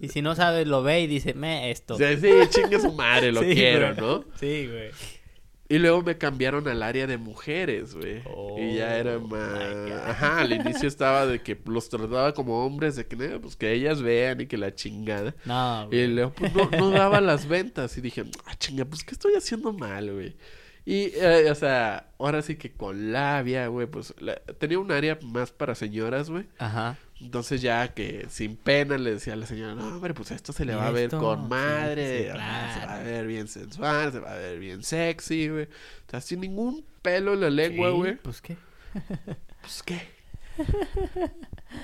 Y si no sabe, lo ve y dice, me, esto. Sí, sí, chingue su madre, lo [LAUGHS] Sí, quiero, güey. ¿no? Sí, güey. Y luego me cambiaron al área de mujeres, güey. y ya era Oh, más... Ajá, al inicio estaba de que los trataba como hombres, de que, "No, pues que ellas vean y que la chingada. No, Y luego, pues no, no daba las ventas. Y dije, ah, chinga, pues ¿qué estoy haciendo mal, güey? Y, eh, o sea, ahora sí que con labia, güey, pues la- tenía un área más para señoras, güey. Ajá. Entonces ya que sin pena le decía a la señora, no, hombre, pues esto se le va a ver Esto, con madre, sí, se va a ver bien sensual, se va a ver bien sexy, güey. O sea, sin ningún pelo en la lengua, Sí, güey. Pues qué. [LAUGHS] Pues qué.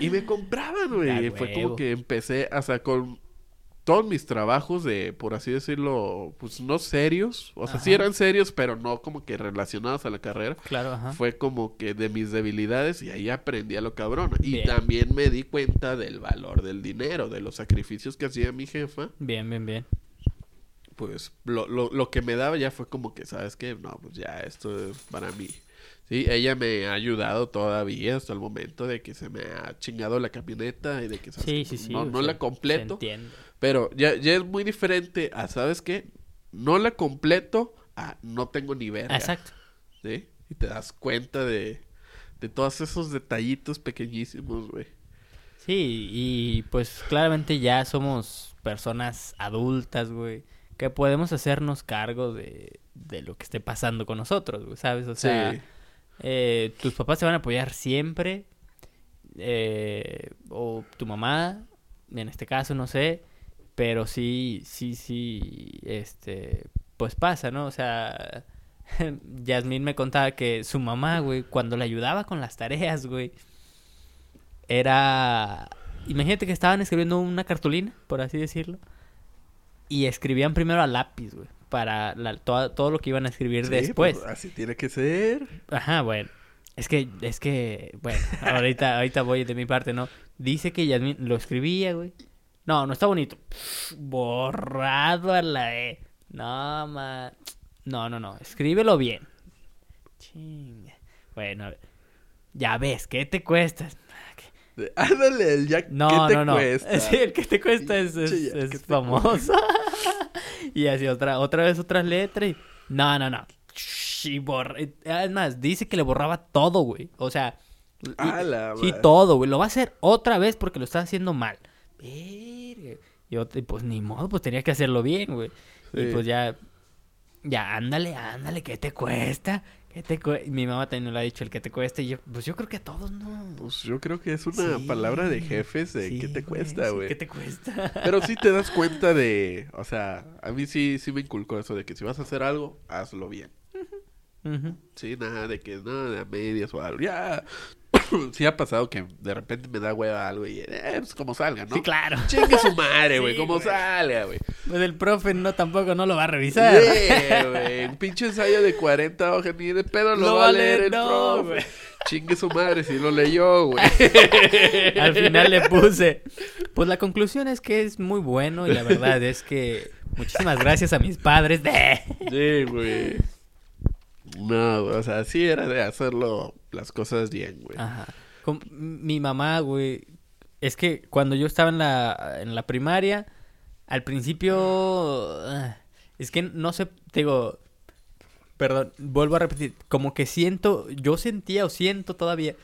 Y me compraban, güey. Fue como que empecé, o sea, con todos mis trabajos de, por así decirlo, pues no serios. O sea, sí eran serios, pero no como que relacionados a la carrera. Claro, ajá. Fue como que de mis debilidades y ahí aprendí a lo cabrón. Y Bien. también me di cuenta del valor del dinero, de los sacrificios que hacía mi jefa. Bien, bien, bien. Pues lo, lo, lo que me daba ya fue como que, ¿sabes qué? No, pues ya esto es para mí. Sí, ella me ha ayudado todavía hasta el momento de que se me ha chingado la camioneta y de que, ¿sabes Sí, sí, sí. no, no sea, la se completo. entiende. Pero ya, ya es muy diferente a, ¿sabes qué? No la completo a no tengo ni verga. Exacto. ¿Sí? Y te das cuenta de, de todos esos detallitos pequeñísimos, güey. Sí, y pues claramente ya somos personas adultas, güey, que podemos hacernos cargo de, de lo que esté pasando con nosotros, güey, ¿sabes? O sea, sí. eh, tus papás te van a apoyar siempre, eh, o tu mamá, en este caso, no sé, pero sí, sí, sí, este, pues pasa, ¿no? O sea, [LAUGHS] Yasmín me contaba que su mamá, güey, cuando le ayudaba con las tareas, güey, era... Imagínate que estaban escribiendo una cartulina, por así decirlo, y escribían primero a lápiz, güey, para la- toda- todo lo que iban a escribir Sí, después. pues, así tiene que ser. Ajá, bueno. Es que, es que, bueno, ahorita, ahorita voy de mi parte, ¿no? Dice que Yasmín lo escribía, güey. No, no está bonito. Pff, borrado a la E. No, ma. No, no, no. Escríbelo bien. Chinga. Bueno, a ver. Ya ves, ¿qué te cuesta? Ándale, el ya, No, ¿qué te no, no. cuesta? [LAUGHS] Sí, el que te cuesta es, es- es ¿qué te famoso. [LAUGHS] y así otra, otra vez otras letras. y- No, no, no. Y borra... Es más, dice que le borraba todo, güey. O sea... y- sí, todo, güey. Lo va a hacer otra vez porque lo está haciendo mal. Verga. Y ot- y pues ni modo, pues tenía que hacerlo bien, güey. Y pues ya... Ya, ándale, ándale, ¿qué te cuesta? ¿Qué te cuesta? Mi mamá también me lo ha dicho, el que te cuesta. Y yo, pues yo creo que a todos, ¿no? Pues yo creo que es una Sí, palabra de jefes de sí, qué te güey, cuesta, sí, güey. ¿Qué te cuesta? Pero sí te das [LAUGHS] cuenta de, o sea, a mí sí, sí me inculcó eso de que si vas a hacer algo, hazlo bien. Sí, nada de que, nada de medias o algo. Ya, [LAUGHS] sí ha pasado que de repente me da hueva algo y, eh, pues como salga, ¿no? Sí, claro. [LAUGHS] Chingue su madre, güey, Sí, como güey. salga, güey. Pues el profe no tampoco no lo va a revisar. Sí, [LAUGHS] güey, un pinche ensayo de 40 hojas, ni de pedo lo No va a leer el no, profe. güey. Chingue su madre si lo leyó, güey. Al final le puse. Pues la conclusión es que es muy bueno y la verdad es que muchísimas gracias a mis padres de. Sí, güey. No, o sea, sí era de hacerlo las cosas bien, güey. Ajá. Mi mamá, güey. Es que cuando yo estaba en la, en la primaria, al principio. Es que no sé, te digo. Perdón, vuelvo a repetir. Como que siento, yo sentía o siento todavía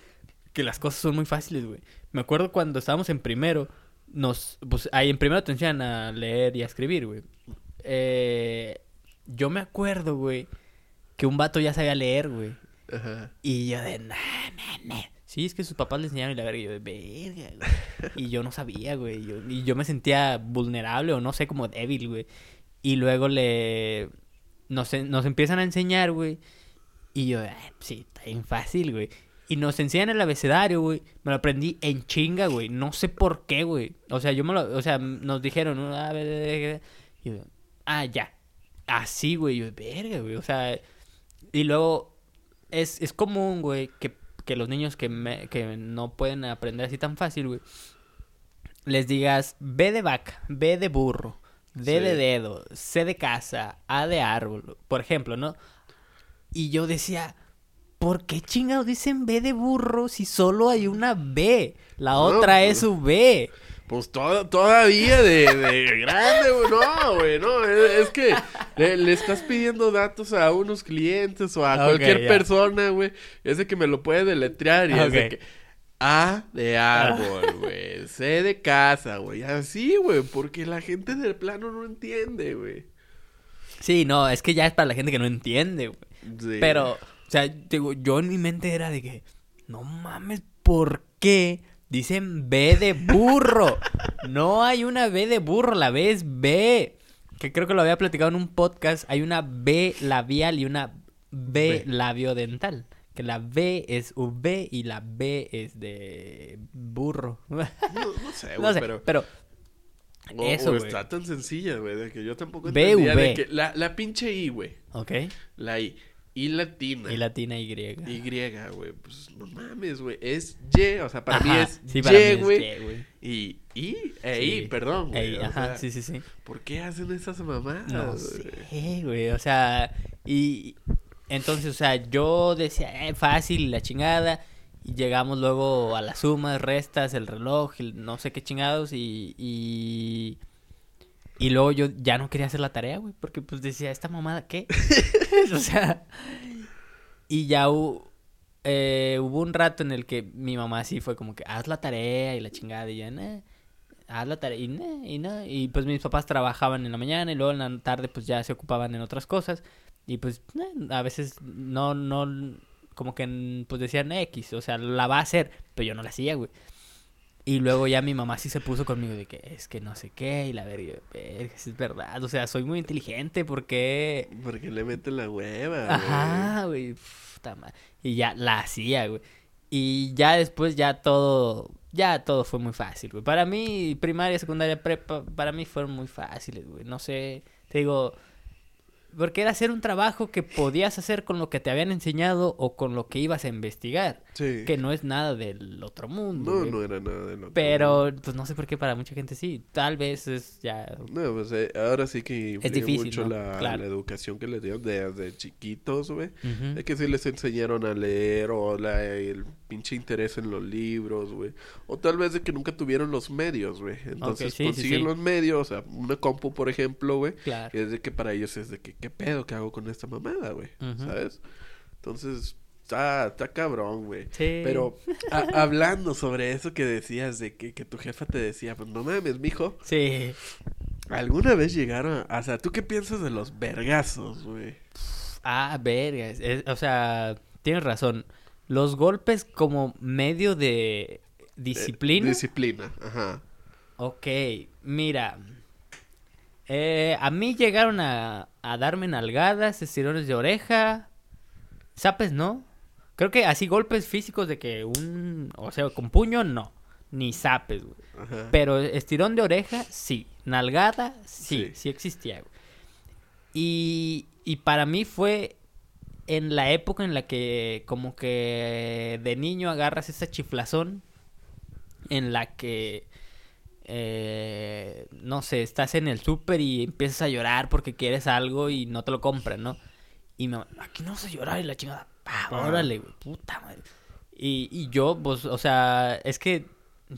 que las cosas son muy fáciles, güey. Me acuerdo cuando estábamos en primero, nos, pues ahí en primero te enseñan a leer y a escribir, güey. Eh, yo me acuerdo, güey, que un vato ya sabía leer, güey. Ajá. Y yo de, nah, nah, nah. Sí, es que sus papás le enseñaron y la verga. Y yo de, verga, güey. [LAUGHS] Y yo no sabía, güey. Yo- y yo me sentía vulnerable o no sé, como débil, güey. Y luego le... Nos, nos empiezan a enseñar, güey. Y yo, "Ay, sí, está bien fácil, güey. Y nos enseñan el abecedario, güey. Me lo aprendí en chinga, güey. No sé por qué, güey. O sea, yo me lo... O sea, nos dijeron... ¿no? A ver, y yo, ah, ya. Así, güey. Yo, verga, güey. O sea... Y luego... Es, es común, güey, que, que los niños que, me- que no pueden aprender así tan fácil, güey, les digas B de vaca, B de burro, D Sí. de dedo, C de casa, A de árbol, por ejemplo, ¿no? Y yo decía, ¿por qué chingados dicen B de burro si solo hay una B? La No, otra pues- es su B. Pues to- todavía de, de grande, güey. No, güey, no. Es, es que le, le estás pidiendo datos a unos clientes o a cualquier persona, güey. Es de que me lo puede deletrear y es de que. A de árbol, güey. C de casa, güey. Así, güey. Porque la gente del plano no entiende, güey. Sí, no, es que ya es para la gente que no entiende, güey. Sí. Pero, o sea, digo, yo en mi mente era de que, no mames, ¿por qué dicen B de burro? No hay una B de burro, la B es B. Que creo que lo había platicado en un podcast. Hay una B labial y una B, B. labiodental. Que la B es V y la B es de burro. [LAUGHS] No, no sé, güey, no sé, pero. pero o- eso, o está tan sencilla, güey, de que yo tampoco B, entendía de V. que la, la pinche I, güey. Ok. La I. I latina. Y latina Y. Y, güey, pues no mames, güey. Es Y, o sea, para mí Ajá, es sí, mí Y, es güey. Y, güey. Y I, e Sí. I, perdón, güey. Ajá, sea, sí, sí, sí. ¿Por qué hacen esas mamadas? No sé, güey, o sea, y entonces, o sea, yo decía, eh, fácil, la chingada, y llegamos luego a las sumas, restas, el reloj, el no sé qué chingados, y, y, y luego yo ya no quería hacer la tarea, güey, porque pues decía, ¿esta mamada qué? [LAUGHS] o sea, y ya hu- eh, hubo un rato en el que mi mamá sí fue como que, haz la tarea y la chingada, y ya, "Nah, haz la tarea y, nah, y no, y pues mis papás trabajaban en la mañana y luego en la tarde pues ya se ocupaban en otras cosas y pues nah, a veces no, no, como que pues decían X, o sea, la va a hacer, pero yo no la hacía, güey. Y luego ya mi mamá sí se puso conmigo de que es que no sé qué y la verga, es verdad, o sea, soy muy inteligente porque... Porque le meten la hueva, Ajá, güey. Y ya la hacía, güey. Y ya después ya todo, ya todo fue muy fácil, güey. Para mí, primaria, secundaria, prepa, para mí fueron muy fáciles, güey. No sé, te digo, porque era hacer un trabajo que podías hacer con lo que te habían enseñado o con lo que ibas a investigar. Sí. que no es nada del otro mundo, No, güey. no era nada de lo Pero, pues no sé por qué para mucha gente sí. Tal vez es ya... No, pues eh, ahora sí que influye difícil, mucho ¿no? la, Claro. la educación que les dieron desde chiquitos, güey. De que sí les enseñaron a leer o la, el pinche interés en los libros, güey. O tal vez de que nunca tuvieron los medios, güey. Entonces sí, sí, consiguen sí. los medios, o sea, una compu, por ejemplo, güey. Claro. Que es de que para ellos es de que, ¿qué pedo que hago con esta mamada, güey? ¿Sabes? Entonces, está, está cabrón, güey. Sí. Pero a- [LAUGHS] hablando sobre eso que decías de que, que tu jefa te decía, pues no mames, mijo. Sí. ¿Alguna vez llegaron a... O sea, ¿tú qué piensas de los vergazos, güey? Ah, verga. es- es- o sea, tienes razón. Los golpes como medio de disciplina. Eh, disciplina, ajá. ok, mira. Eh, a mí llegaron a, a darme nalgadas, estirones de oreja. Zapes, ¿no? Creo que así golpes físicos de que un... O sea, con puño, no. Ni zapes, güey. Ajá. Pero estirón de oreja, sí. Nalgada, sí. Sí. Sí, existía, güey. Y, y para mí fue en la época en la que como que de niño agarras esa chiflazón en la que eh, no sé, estás en el súper y empiezas a llorar porque quieres algo y no te lo compran, ¿no? Y me aquí no vas a llorar y la chingada, pa, Ajá. órale, güey, puta madre. Y, y yo, pues, o sea, es que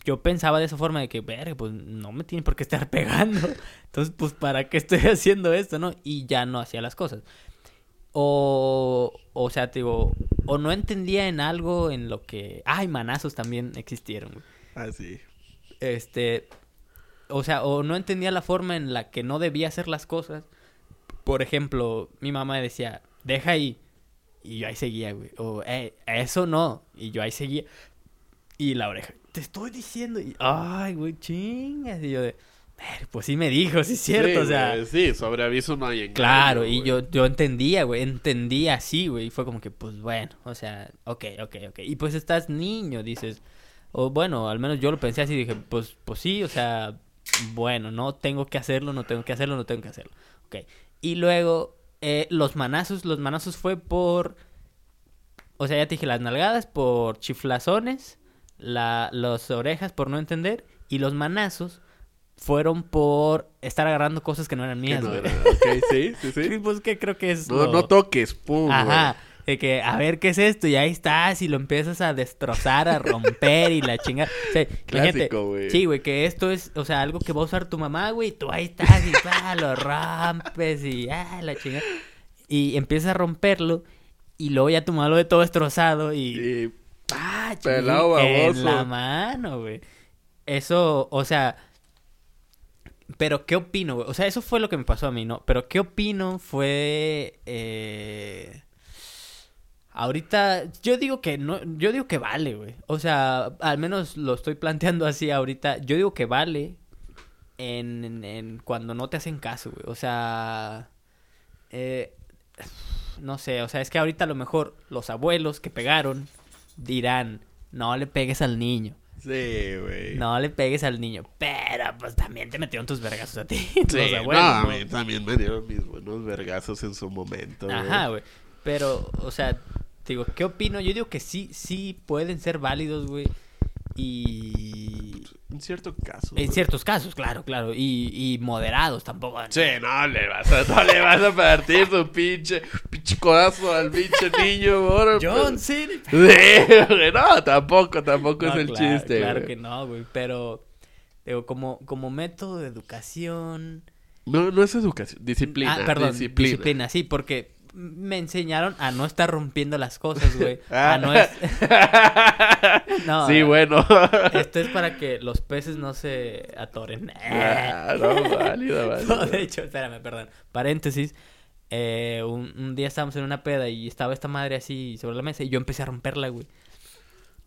yo pensaba de esa forma de que, verga, pues no me tienen por qué estar [LAUGHS] pegando. Entonces, pues, ¿para qué estoy [LAUGHS] haciendo esto, no? Y ya no hacía las cosas. O, o sea, te digo, o no entendía en algo en lo que... Ay, manazos también existieron, güey. Ah, sí. Este, o sea, o no entendía la forma en la que no debía hacer las cosas. Por ejemplo, mi mamá decía, deja ahí. Y yo ahí seguía, güey. O, eh, eso no. Y yo ahí seguía. Y la oreja, te estoy diciendo. Y, ay, güey, chingas. Y yo de, "Ver, pues sí me dijo, sí es cierto. Sí, o sea, güey, sí, sobre aviso no hay engaño, Claro, y yo, yo entendía, güey, entendía así, güey, y fue como que, pues bueno, o sea, ok, ok, ok. Y pues estás niño, dices, o bueno, al menos yo lo pensé así, dije, pues, pues sí, o sea, bueno, no tengo que hacerlo, no tengo que hacerlo, no tengo que hacerlo. Ok. Y luego, eh, los manazos, los manazos fue por O sea, ya te dije las nalgadas por chiflazones, la, las orejas por no entender y los manazos fueron por estar agarrando cosas que no eran mías, no güey. era- ok, sí, sí, [LAUGHS] Sí, pues que creo que es No, lo- no toques, pum. Ajá. De que, a ver, ¿qué es esto? Y ahí estás y lo empiezas a destrozar, a romper y la chingada. O sea, [LAUGHS] imagínate, Clásico, güey. Sí, güey, que esto es, o sea, algo que va a usar tu mamá, güey. Tú ahí estás y pa, [LAUGHS] lo rompes y ah, la chingada. Y empiezas a romperlo y luego ya tu mamá lo ve todo destrozado y... Y ¡Ah, Pelado En la mano, güey. Eso, o sea... Pero, ¿qué opino? O sea, eso fue lo que me pasó a mí, ¿no? Pero, ¿qué opino fue... Eh... Ahorita, yo digo que no, yo digo que vale, güey. O sea, al menos lo estoy planteando así ahorita. Yo digo que vale en- en cuando no te hacen caso, güey. O sea, eh, no sé, o sea, es que ahorita a lo mejor los abuelos que pegaron dirán, no le pegues al niño, Sí, güey. no le pegues al niño. Pero pues también te metieron tus vergazos a ti, [LAUGHS] Sí, los no, abuelos. a mí también me dieron mis buenos vergazos en su momento. Ajá, güey. Pero, o sea, digo, ¿qué opino? Yo digo que sí, sí pueden ser válidos, güey. Y... En cierto caso. En ciertos casos, claro, claro. Y, y moderados tampoco. Sí, no le vas a, no le vas a partir su pinche, pinche codazo al pinche [LAUGHS] niño, bro. John Cena. Sí, güey, no, tampoco, tampoco No, es el claro, chiste, Claro güey. que no, güey. Pero, digo, como, como método de educación. No, no es educación, disciplina. ah, perdón, disciplina. disciplina. sí, porque me enseñaron a no estar rompiendo las cosas, güey. Ah. [LAUGHS] A no es... [LAUGHS] No, sí, bueno. Esto es para que los peces no se atoren. [LAUGHS] Ah, no, válido, válido. No, de hecho, espérame, perdón. Paréntesis. eh, un, un día estábamos en una peda y estaba esta madre así sobre la mesa y yo empecé a romperla, güey.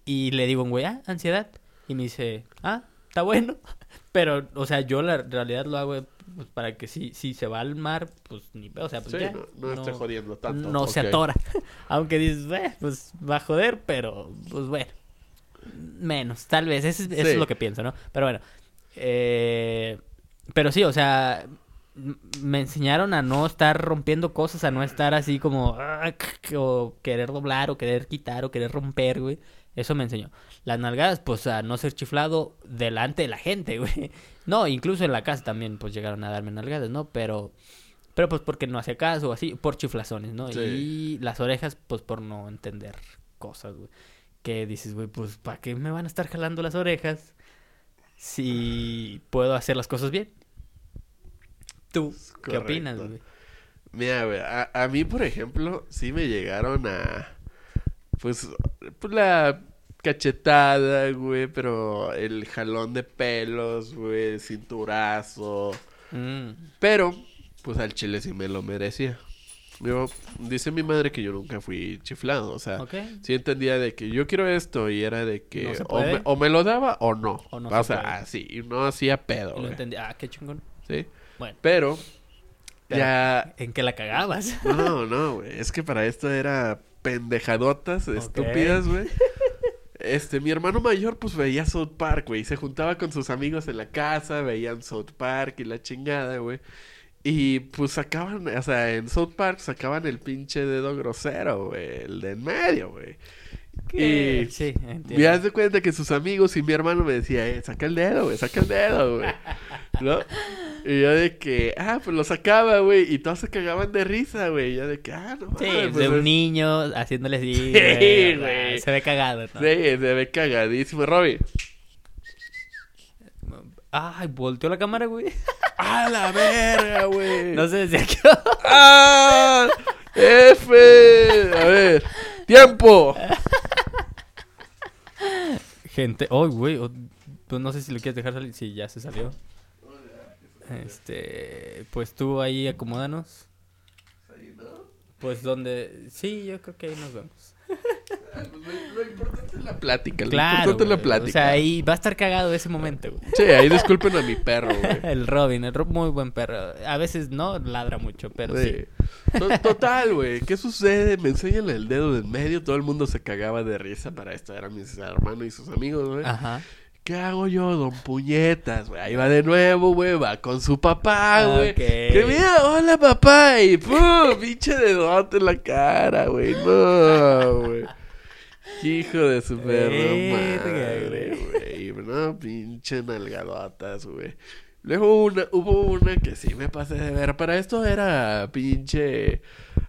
Y le digo, güey, ah, ansiedad. Y me dice, ah, está bueno. Pero, o sea, yo la realidad lo hago pues, para que si, si se va al mar, pues ni o sea, pues Sí, ya. no, no esté jodiendo tanto. No se atora. [LAUGHS] Aunque dices, "Eh, pues va a joder, pero pues bueno. Menos, tal vez. Eso, es- eso Sí. es lo que pienso, ¿no? Pero bueno. eh, pero sí, o sea, me enseñaron a no estar rompiendo cosas, a no estar así como... "Ah", O querer doblar, o querer quitar, o querer romper, güey. Eso me enseñó. Las nalgadas, pues a no ser chiflado delante de la gente, [LAUGHS] güey. No, incluso en la casa también, pues llegaron a darme nalgadas, ¿no? Pero... Pero pues porque no hacía caso o así, por chiflazones, ¿no? Sí. Y las orejas, pues por no entender cosas, güey. Que dices, güey, pues ¿para qué me van a estar jalando las orejas si puedo hacer las cosas bien? ¿Tú qué opinas, güey? Mira, güey, a, a mí, por ejemplo, sí me llegaron a. Pues, pues la cachetada, güey, pero el jalón de pelos, güey, cinturazo. Mm, Pero, pues al chile sí me lo merecía. Yo, dice mi madre que yo nunca fui chiflado, o sea, sí entendía de que yo quiero esto y era de que No o, me, o me lo daba o no. O no o se sea, puede. así, y no hacía pedo, lo güey. entendí. Ah, qué chingón. Sí. Bueno, Pero, Pero- ya ¿en qué la cagabas? No, no, güey. Es que para esto era pendejadotas [LAUGHS] estúpidas, güey. Este, mi hermano mayor, pues veía South Park, güey. Se juntaba con sus amigos en la casa, veían South Park y la chingada, güey. Y pues sacaban, o sea, en South Park sacaban el pinche dedo grosero, güey. El de en medio, güey. ¿Qué? Y Sí, me entiendo. das de cuenta que sus amigos y mi hermano me decía, eh, saca el dedo, güey, saca el dedo, güey. [LAUGHS] ¿No? Y yo de que, ah, pues lo sacaba, güey. Y todos se cagaban de risa, güey. Y yo de que, ah, no Sí, mames, de pues un es- niño haciéndole así. Sí, güey. Se ve cagado, ¿no? Sí, se ve cagadísimo, Robby. Ay, volteó la cámara, güey. [LAUGHS] ¡A la verga, güey! No sé desde aquí. ¡Ah! ¡F! A ver. ¡Tiempo! [LAUGHS] Gente, oh, güey, oh, pues no sé si lo quieres dejar salir, si ya se salió. Este, pues tú ahí acomódanos. Pues donde, sí, yo creo que ahí nos vemos. Lo importante es la plática. Lo Claro, importante es la plática. o sea, ahí va a estar cagado ese momento, güey. Sí, ahí disculpen a mi perro, güey. [LAUGHS] El Robin, el muy buen perro. A veces no ladra mucho, pero sí. Sí. To- Total, güey. ¿Qué sucede? Me enseñan el dedo del medio. Todo el mundo se cagaba de risa para esto. Eran mis hermanos y sus amigos, güey. Ajá. ¿Qué hago yo, don Puñetas, güey? Ahí va de nuevo, güey, va con su papá, güey. Ok. Que mira, hola, papá, y pum, [LAUGHS] pinche dedote en la cara, güey, no, güey. Hijo de su perro madre, güey. No, pinche nalgadotas, güey. Luego una, hubo una que sí me pasé de ver. Para esto era pinche.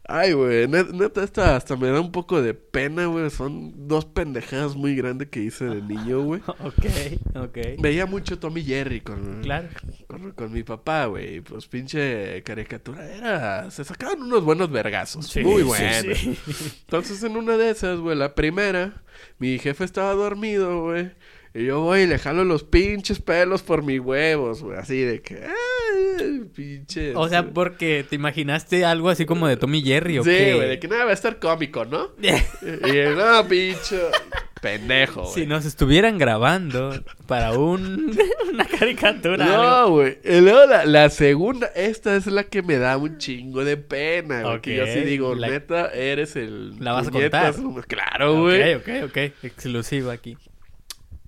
Ay, güey. net- Neta, esta hasta me da un poco de pena, güey. Son dos pendejadas muy grandes que hice de niño, güey. [LAUGHS] Ok, ok. Veía mucho Tommy Jerry con, Claro. con, con mi papá, güey. Pues pinche caricatura era. Se sacaban unos buenos vergazos. Sí, muy sí, buenos. sí. Entonces, en una de esas, güey, la primera, mi jefe estaba dormido, güey. Y yo voy y le jalo los pinches pelos por mis huevos, güey. Así de que. ¡Ay, [LAUGHS] pinche! O sea, porque te imaginaste algo así como de Tommy Jerry o Sí, qué? güey, de que nada va a estar cómico, ¿no? [LAUGHS] y no, pinche. Pendejo, güey. si nos estuvieran grabando para un [LAUGHS] una caricatura. No, güey. Y luego la, la segunda, esta es la que me da un chingo de pena, güey. Que yo sí digo, la- neta, eres el. ¿La vas a contar? Claro, güey. Ok, ok, ok. Exclusiva aquí.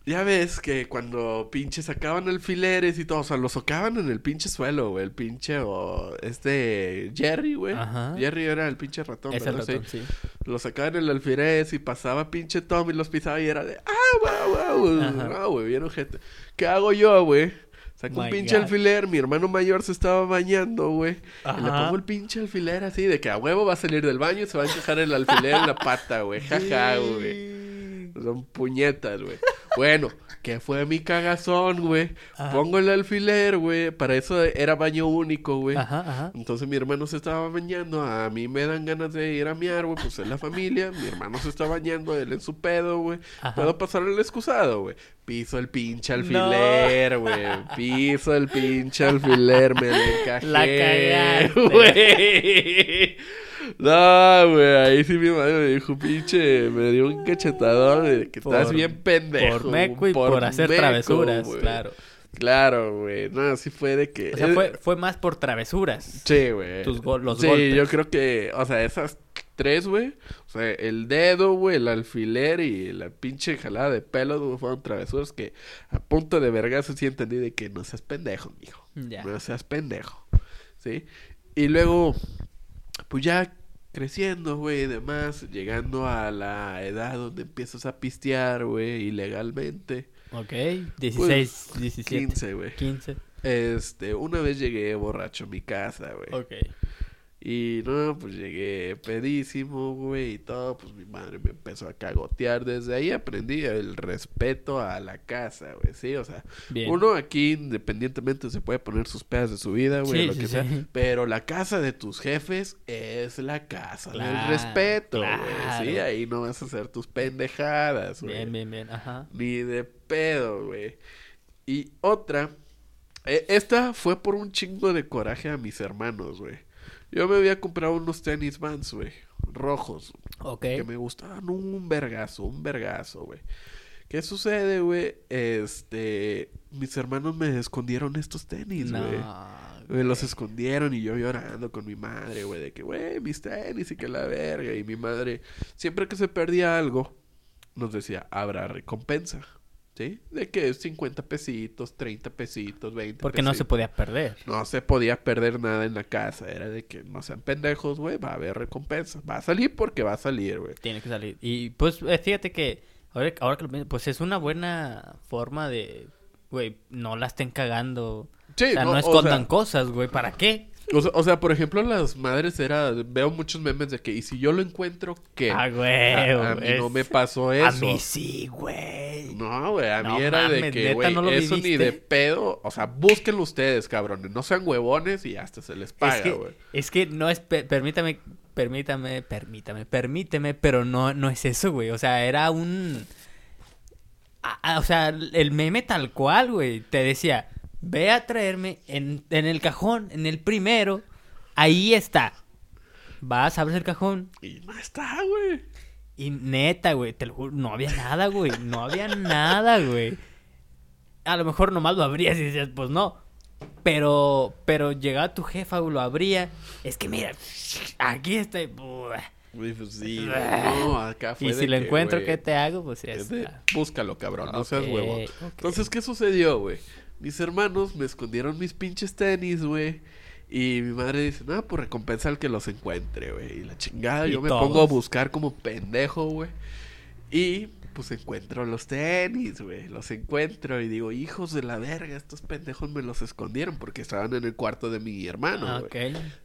Ya ves que cuando pinche sacaban alfileres y todo, o sea, lo socaban en el pinche suelo, güey. El pinche, o este, Jerry, güey. Ajá. Jerry era el pinche ratón, Es el ratón, Sí. sí. Lo sacaban en el alfileres y pasaba pinche Tom y los pisaba y era de, ah, guau. Ajá. No, güey, bien ojete. ¿Qué hago yo, güey? Saco un My pinche God. alfiler, mi hermano mayor se estaba bañando, güey. Le pongo el pinche alfiler así de que a huevo va a salir del baño y se va a encajar el alfiler en la pata, güey. Jaja, güey. Son puñetas, güey. Bueno, que fue mi cagazón, güey. Pongo el alfiler, güey. Para eso era baño único, güey. Ajá, ajá. Entonces mi hermano se estaba bañando. A mí me dan ganas de ir a miar, güey. Pues es la familia. Mi hermano se está bañando, él en su pedo, güey. Puedo pasar el excusado, güey. Piso el pinche alfiler, güey. Piso el pinche alfiler, me le [LAUGHS] encajé. La cagaste. güey. No, güey, ahí sí mi madre me dijo, pinche, me dio un cachetadón de que estás bien pendejo. Por meco y por, hacer meco, travesuras, claro. Claro, güey. No, así fue de que. O sea, fue, fue más por travesuras. Sí, güey. Tus go- los sí, golpes. yo creo que, o sea, esas tres, güey. O sea, el dedo, güey, el alfiler y la pinche jalada de pelos, güey, fueron travesuras que a punto de vergazo sí entendí de que no seas pendejo, mijo. Ya. No seas pendejo. ¿Sí? Y luego, pues ya creciendo, güey, y demás, llegando a la edad donde empiezas a pistear, güey, ilegalmente. Ok, 16, Pues, 17. 15, güey. 15. Este, una vez llegué borracho a mi casa, güey. Ok. Y no, pues llegué pedísimo, güey, y todo, pues mi madre me empezó a cagotear. Desde ahí aprendí el respeto a la casa, güey, sí, o sea, Bien. uno aquí independientemente se puede poner sus pedas de su vida, güey, Sí, lo sí, que sea, pero la casa de tus jefes es la casa del Claro, respeto, güey, sí, ahí no vas a hacer tus pendejadas, güey. Bien, bien, bien. Ajá. Ni de pedo, güey. Y otra, eh, esta fue por un chingo de coraje a mis hermanos, güey. Yo me había comprado unos tenis Vans, güey, rojos, Ok. que me gustaban un vergazo, un vergazo, güey. ¿Qué sucede, güey? Este, mis hermanos me escondieron estos tenis, No. güey. Me los escondieron y yo llorando con mi madre, güey, de que, güey, mis tenis y que la verga. Y mi madre, siempre que se perdía algo, nos decía, habrá recompensa. ¿Sí? De que 50 pesitos, 30 pesitos, 20 Porque no se podía perder. No se podía perder nada en la casa. Era de que no sean pendejos, güey, va a haber recompensa. Va a salir porque va a salir, güey. Tiene que salir. Y pues eh, fíjate que ahora, ahora que lo pienso, pues es una buena forma de, güey, no la estén cagando. Sí, o sea, no, no, o escondan sea- cosas, güey. ¿Para qué? O sea, o sea, por ejemplo, las madres era... Veo muchos memes de que, ¿y si yo lo encuentro, qué? Ah, güey. a, a mí no me pasó eso. A mí sí, güey. No, güey, a mí No era de que, ¿neta güey, no eso ni viviste? de pedo. O sea, búsquenlo ustedes, cabrones. No sean huevones y hasta se les Es paga, güey. es que no es, pe- permítame, permítame, permítame, permíteme, pero no, no es eso, güey. O sea, era un... O sea, el meme tal cual, güey. Te decía, ve a traerme en, en el cajón, en el primero. Ahí está. Vas, abres el cajón. Y no está, güey. Y neta, güey, te lo juro, no había nada, güey. No había nada, güey. A lo mejor nomás lo abrías y decías, pues no. Pero, pero llegaba tu jefa, güey, lo abría. Es que mira, aquí está. Güey, pues sí, güey, no, acá fue Y de si lo que, encuentro, güey, ¿qué te hago? Pues ya está. búscalo, cabrón, no seas huevo. Entonces, ¿qué sucedió, güey? Mis hermanos me escondieron mis pinches tenis, güey. Y mi madre dice, no, pues recompensa al que los encuentre, güey. Y la chingada, Y yo me pongo a buscar como pendejo, güey. Y pues encuentro los tenis, güey. Los encuentro y digo, hijos de la verga, estos pendejos me los escondieron porque estaban en el cuarto de mi hermano, Ah.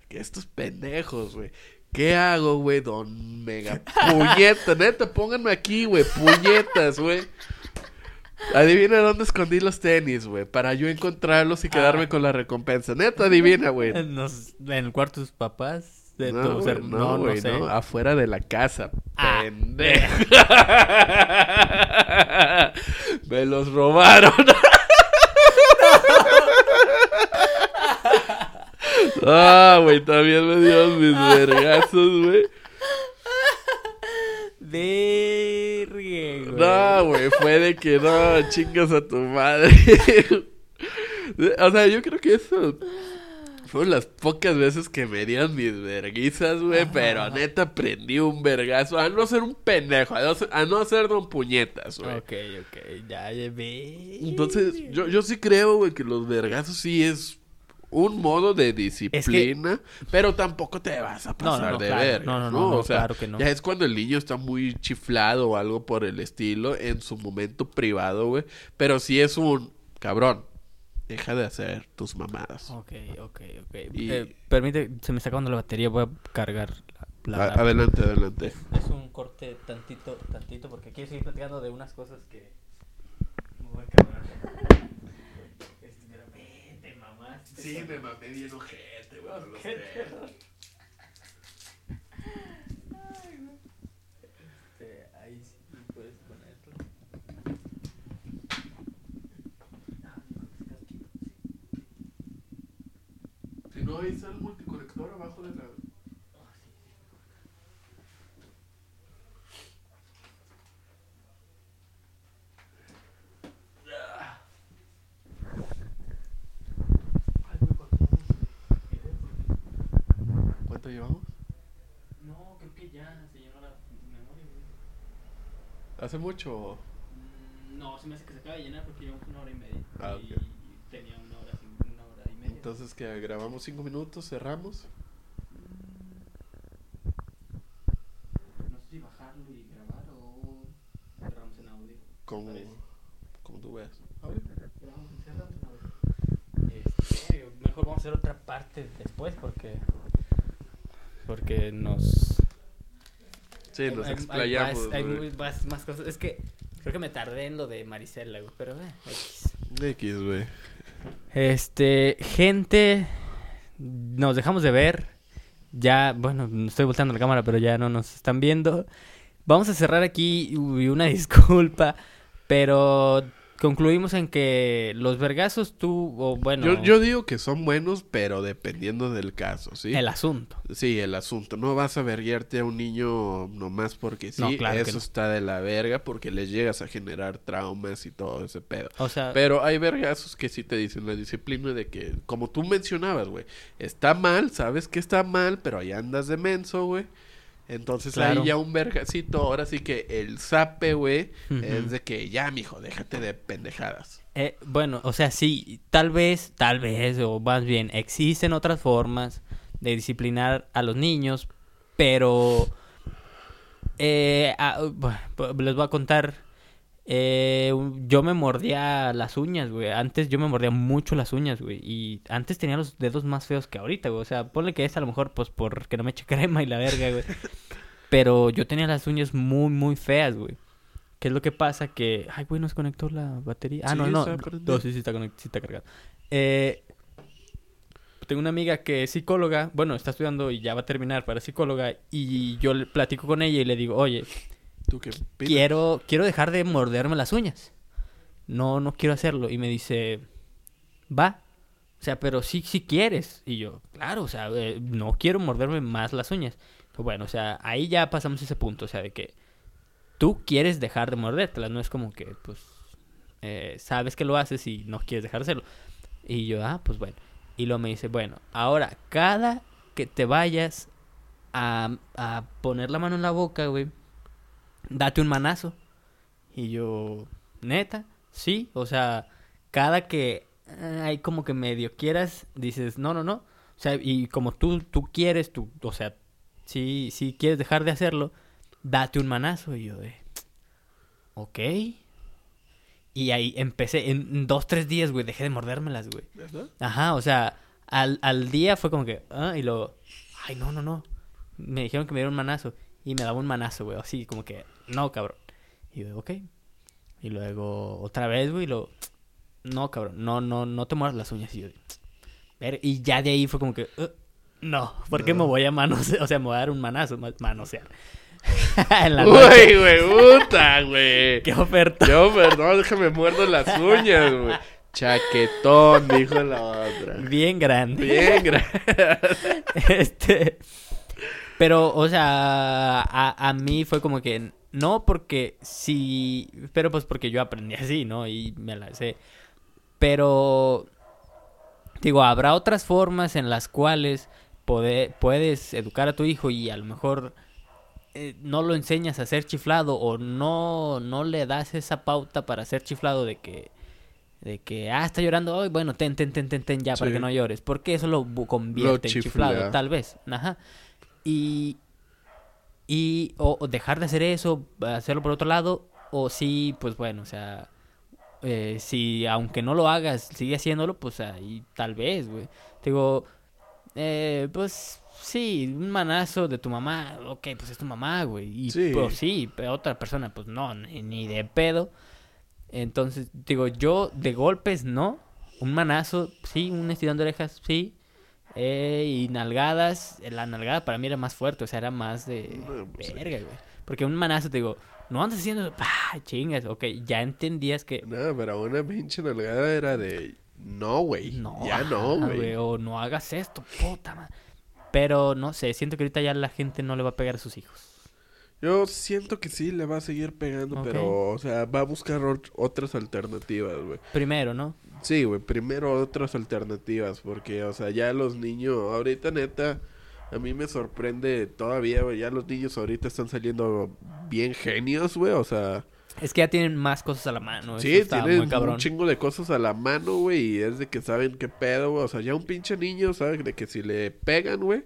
Que estos pendejos, güey. ¿Qué hago, güey? Don Mega Puñeta, neta, pónganme aquí, güey. Puñetas, güey. Adivina dónde escondí los tenis, güey. Para yo encontrarlos y quedarme Ah. con la recompensa. Neta, adivina, güey. [LAUGHS] En, el cuarto de tus papás. De No, tus güey, her- no, no, no güey, sé. no, afuera de la casa. Ah. [LAUGHS] Me los robaron. [LAUGHS] Ah, güey, también me dieron mis vergazos, güey. Vergue, güey. No, güey, fue de que no, chingas a tu madre. [LAUGHS] o sea, yo creo que eso fueron las pocas veces que me dieron mis verguizas, güey. Pero neta aprendí un vergazo. A no ser un pendejo, a no ser, a no ser don puñetas, güey. Ok, ok, ya, ya ve. Entonces, yo, yo sí creo, güey, que los vergazos sí es un modo de disciplina, pero tampoco te vas a No, pasar no, de claro. verga, No, no, ¿no? no, no, o sea, claro que no. ya es cuando el niño está muy chiflado o algo por el estilo en su momento privado, güey, pero sí es un cabrón. Deja de hacer tus mamadas. Ok, ok, ok. Y- Eh, permite, se me está acabando la batería, voy a cargar la... la- A- adelante, adelante. Es un corte tantito, tantito, porque quiero seguir platicando de unas cosas que... Me voy a cargar. Mamá. me mamé bien ojete, güey. los Qué tenis. terror. Este, ahí sí puedes ponerlo. Si no, ahí está el multiconector abajo de la... ¿Cuánto llevamos? No, creo que ya se llenó la memoria. güey. ¿Hace mucho? Mm, No, se me hace que se acaba de llenar porque llevamos una hora y media. Ah, y, tenía una hora, una hora y media. Entonces que grabamos cinco minutos, cerramos. No sé si bajarlo y grabar o cerramos en audio. Como, Parece. como tú veas. Grabamos, cerramos en audio. Este, mejor vamos a hacer otra parte después porque porque nos Sí, nos hay- hay explayamos. más- Hay, más, más cosas. Es que creo que me tardé en lo de Marisela, güey, pero eh, X. X, güey. Este, gente, nos dejamos de ver. Ya, bueno, estoy volteando la cámara, pero ya no nos están viendo. Vamos a cerrar aquí y una [LAUGHS] disculpa, pero concluimos en que los vergazos tú, o bueno, Yo, yo digo que son buenos, pero dependiendo del caso, ¿sí? el asunto. Sí, el asunto. No vas a verguiarte a un niño nomás porque sí. No, claro que Eso no. está de la verga porque les llegas a generar traumas y todo ese pedo. O sea, Pero hay vergazos que sí te dicen la disciplina de que, como tú mencionabas, güey, está mal, sabes que está mal, pero ahí andas de menso, güey. Entonces Claro. ahí ya un vergacito, ahora sí que el zape, güey, es de que ya, mijo, déjate de pendejadas. eh, bueno, o sea, sí, tal vez, tal vez, o más bien, existen otras formas de disciplinar a los niños, pero eh, ah, les voy a contar. Eh, yo me mordía las uñas, güey. Antes yo me mordía mucho las uñas, güey. Y antes tenía los dedos más feos que ahorita, güey. O sea, ponle que es a lo mejor, pues, porque no me eche [LAUGHS] crema y la verga, güey. Pero yo tenía las uñas muy, muy feas, güey. ¿Qué es lo que pasa? Que... Ay, güey, ¿nos conectó la batería? Ah, Sí, no, no. No, sí, sí está, conect- sí está cargado. Eh, tengo una amiga que es psicóloga. Bueno, está estudiando y ya va a terminar para psicóloga. Y yo le platico con ella y le digo, oye, ¿Tú qué quiero, quiero dejar de morderme las uñas. No, no quiero hacerlo. Y me dice, va. O sea, pero sí, sí quieres. Y yo, claro, o sea, eh, no quiero morderme más las uñas. Bueno, o sea, ahí ya pasamos ese punto. O sea, de que tú quieres dejar de mordértelas. No es como que, pues, eh, sabes que lo haces y no quieres dejar de hacerlo. Y yo, ah, pues bueno. Y luego me dice, bueno, ahora, cada que te vayas a, a poner la mano en la boca, güey, date un manazo. Y yo, neta, sí, o sea, cada que eh, hay como que medio quieras, dices, no, no, no. O sea, y como tú, tú quieres, tú, o sea, si, si quieres dejar de hacerlo, date un manazo. Y yo de, ok. Y ahí empecé, en dos, tres días, güey, dejé de mordérmelas, güey. Ajá, o sea, al, al día fue como que, ah, y luego, ay, no, no, no. Me dijeron que me diera un manazo. Y me daba un manazo, güey, así como que, no, cabrón. Y yo, ok. Y luego, otra vez, güey, luego, no, cabrón, no, no, no te mueras las uñas. Y yo, ver, y ya de ahí fue como que, "Uh, no, ¿por qué me voy a manosear? [LAUGHS] O sea, me voy a dar un manazo, ma- manosear. [LAUGHS] en la. Uy, güey, puta, güey. [LAUGHS] Qué oferta. Yo, perdón, déjame muerdo las uñas, güey. Chaquetón, dijo la otra. Bien grande. Bien, gracias. este. Pero, o sea, a, a mí fue como que no porque sí, pero pues porque yo aprendí así, ¿no? Y me la sé. Pero, digo, habrá otras formas en las cuales pode- puedes educar a tu hijo y a lo mejor eh, no lo enseñas a ser chiflado o no, no le das esa pauta para ser chiflado de que, de que, ah, está llorando hoy, bueno, ten, ten, ten, ten, ten, ya, para que no llores. Porque eso lo convierte en chiflado, tal vez. Ajá. Y, y o, o dejar de hacer eso, hacerlo por otro lado, o sí, pues bueno, o sea, eh, si aunque no lo hagas, sigue haciéndolo, pues ahí tal vez, güey. Digo, eh, pues sí, un manazo de tu mamá, ok, pues es tu mamá, güey. Y Sí. pues sí, otra persona, pues no, ni, ni de pedo. Entonces, digo, yo de golpes no. Un manazo, sí, un estirón de orejas, sí. Eh, y nalgadas, la nalgada para mí era más fuerte, o sea, era más de No, pues verga, güey. Porque un manazo te digo, no andas haciendo, ¡pah! chingas, ok, ya entendías que No, pero una pinche nalgada era de. No, güey. no, ya no, güey. o no hagas esto, puta madre. Pero no sé, siento que ahorita ya la gente no le va a pegar a sus hijos. Yo siento que sí le va a seguir pegando, pero, o sea, va a buscar ot- otras alternativas, güey. Primero, ¿no? Sí, güey, primero otras alternativas, porque, o sea, ya los niños, ahorita neta, a mí me sorprende todavía, güey, ya los niños ahorita están saliendo bien genios, güey, o sea, Es que ya tienen más cosas a la mano. sí, tienen un chingo de cosas a la mano, güey, y es de que saben qué pedo, güey, o sea, ya un pinche niño sabe de que si le pegan, güey,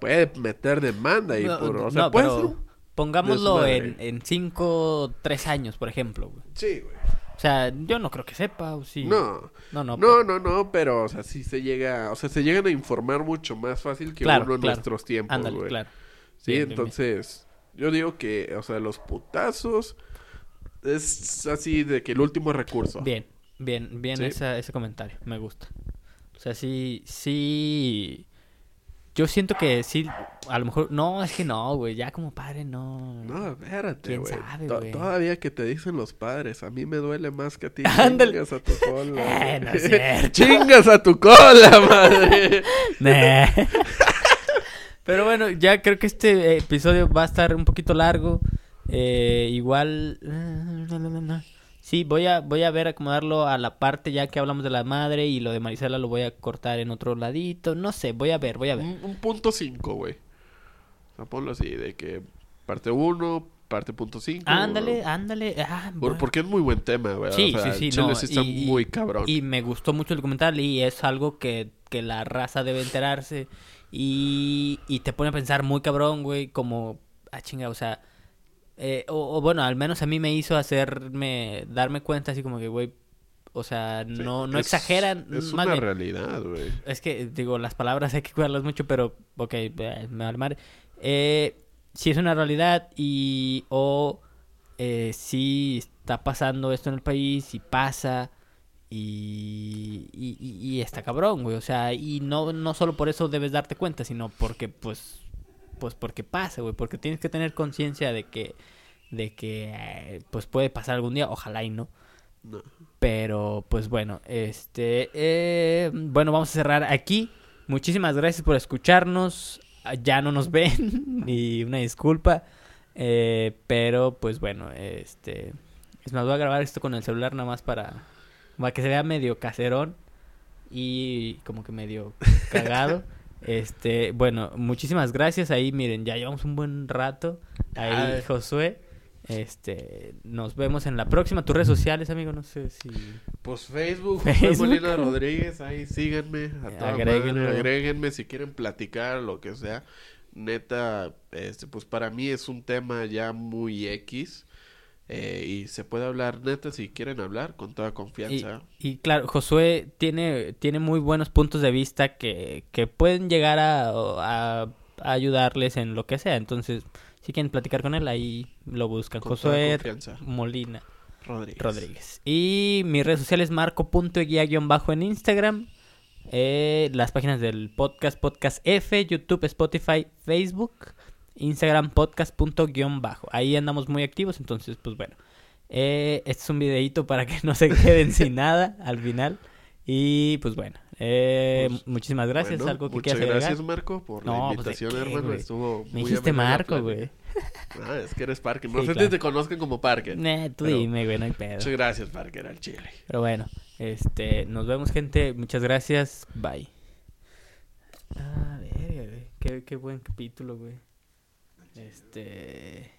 puede meter demanda y No, por, o sea, no, puede pero ser un- pongámoslo en, en cinco, tres años, por ejemplo. güey. Sí, güey. O sea, yo no creo que sepa, o sí. No. no, no. No, no, no, pero, o sea, sí se llega, o sea, se llegan a informar mucho más fácil que Claro, uno en claro. nuestros tiempos, Ándale, güey. claro. Sí, Bien, bien, bien. entonces, yo digo que, o sea, los putazos es así de que el último recurso. Bien, bien, bien Sí. esa- ese comentario, me gusta. O sea, sí, sí... Yo siento que sí, a lo mejor... No, es que no, güey, ya como padre no... No, espérate, ¿Quién güey. sabe, To- güey? Todavía que te dicen los padres, a mí me duele más que a ti. [LAUGHS] Ándale. Chingas a tu cola. [LAUGHS] Eh, no es [LAUGHS] cierto. Chingas a tu cola, madre. Nah. Pero bueno, ya creo que este episodio va a estar un poquito largo. Eh, igual... Sí, voy a, voy a ver acomodarlo a la parte ya que hablamos de la madre y lo de Marisela lo voy a cortar en otro ladito. No sé, voy a ver, voy a ver. un, un punto cinco, güey. O sea, ponlo así, de que parte uno, parte punto cinco. Ándale, ándale. Ah, Por- porque es muy buen tema, güey. Sí, o sea, sí, sí, Chile no, sí está y- muy cabrón. Y me gustó mucho el documental y es algo que, que la raza debe enterarse. Y, y te pone a pensar muy cabrón, güey, como, ah, chinga, o sea, eh, o, o bueno, al menos a mí me hizo hacerme, darme cuenta así como que, güey, o sea, Sí, no, no es- exageran. Es más una bien, realidad, güey. es que, digo, las palabras hay que cuidarlas mucho, pero, ok, eh, me vale madre. Eh, si es una realidad y, o, eh, si está pasando esto en el país y pasa y, y, y- y está cabrón, güey. O sea, y no, no solo por eso debes darte cuenta, sino porque, pues, pues porque pasa, güey. Porque tienes que tener conciencia de que, de que, eh, pues puede pasar algún día, ojalá y no. No. Pero, pues bueno, este, eh, bueno, vamos a cerrar aquí. Muchísimas gracias por escucharnos. Ya no nos [LAUGHS] ven y una disculpa. Eh, pero, pues bueno, este, es más, voy a grabar esto con el celular nada más para, para que se vea medio caserón y como que medio [LAUGHS] cagado. Este, bueno, muchísimas gracias. Ahí, miren, ya llevamos un buen rato. Ahí, Ay. Josué. Este, nos vemos en la próxima. Tus redes sociales, amigo, no sé si. Pues Facebook, [LAUGHS] Facebook. Molina Rodríguez, ahí síganme, a madre, agréguenme si quieren platicar, lo que sea. Neta, este, pues para mí es un tema ya muy X. Eh, y se puede hablar neta si quieren hablar con toda confianza. y claro, Josué tiene, tiene muy buenos puntos de vista que, que pueden llegar a, a- a ayudarles en lo que sea. Entonces, si quieren platicar con él, ahí lo buscan. Con Josué. Molina Rodríguez. Rodríguez. Y mis redes sociales, marco.guía-bajo en Instagram. Eh, las páginas del podcast, podcast F, YouTube, Spotify, Facebook, Instagram, podcast.bajo. Ahí andamos muy activos, entonces, pues bueno. Eh, este es un videito para que [LAUGHS] no se queden sin [LAUGHS] nada al final. Y pues bueno, eh, Pues, muchísimas gracias. Bueno, ¿Algo que muchas quieras agregar? gracias, Marco, por No, la pues, ¿de invitación, qué, hermano. Estuvo Me muy dijiste Marco, güey. [LAUGHS] Ah, es que eres Parker. No Sí, sé si claro. te conozcan como Parker. Nah, tú Pero- dime, güey, no hay pedo. Muchas gracias, Parker, al chile. Pero bueno, este, nos vemos, gente. Muchas gracias. Bye. Ah, verga, güey. Qué, qué buen capítulo, güey. Este.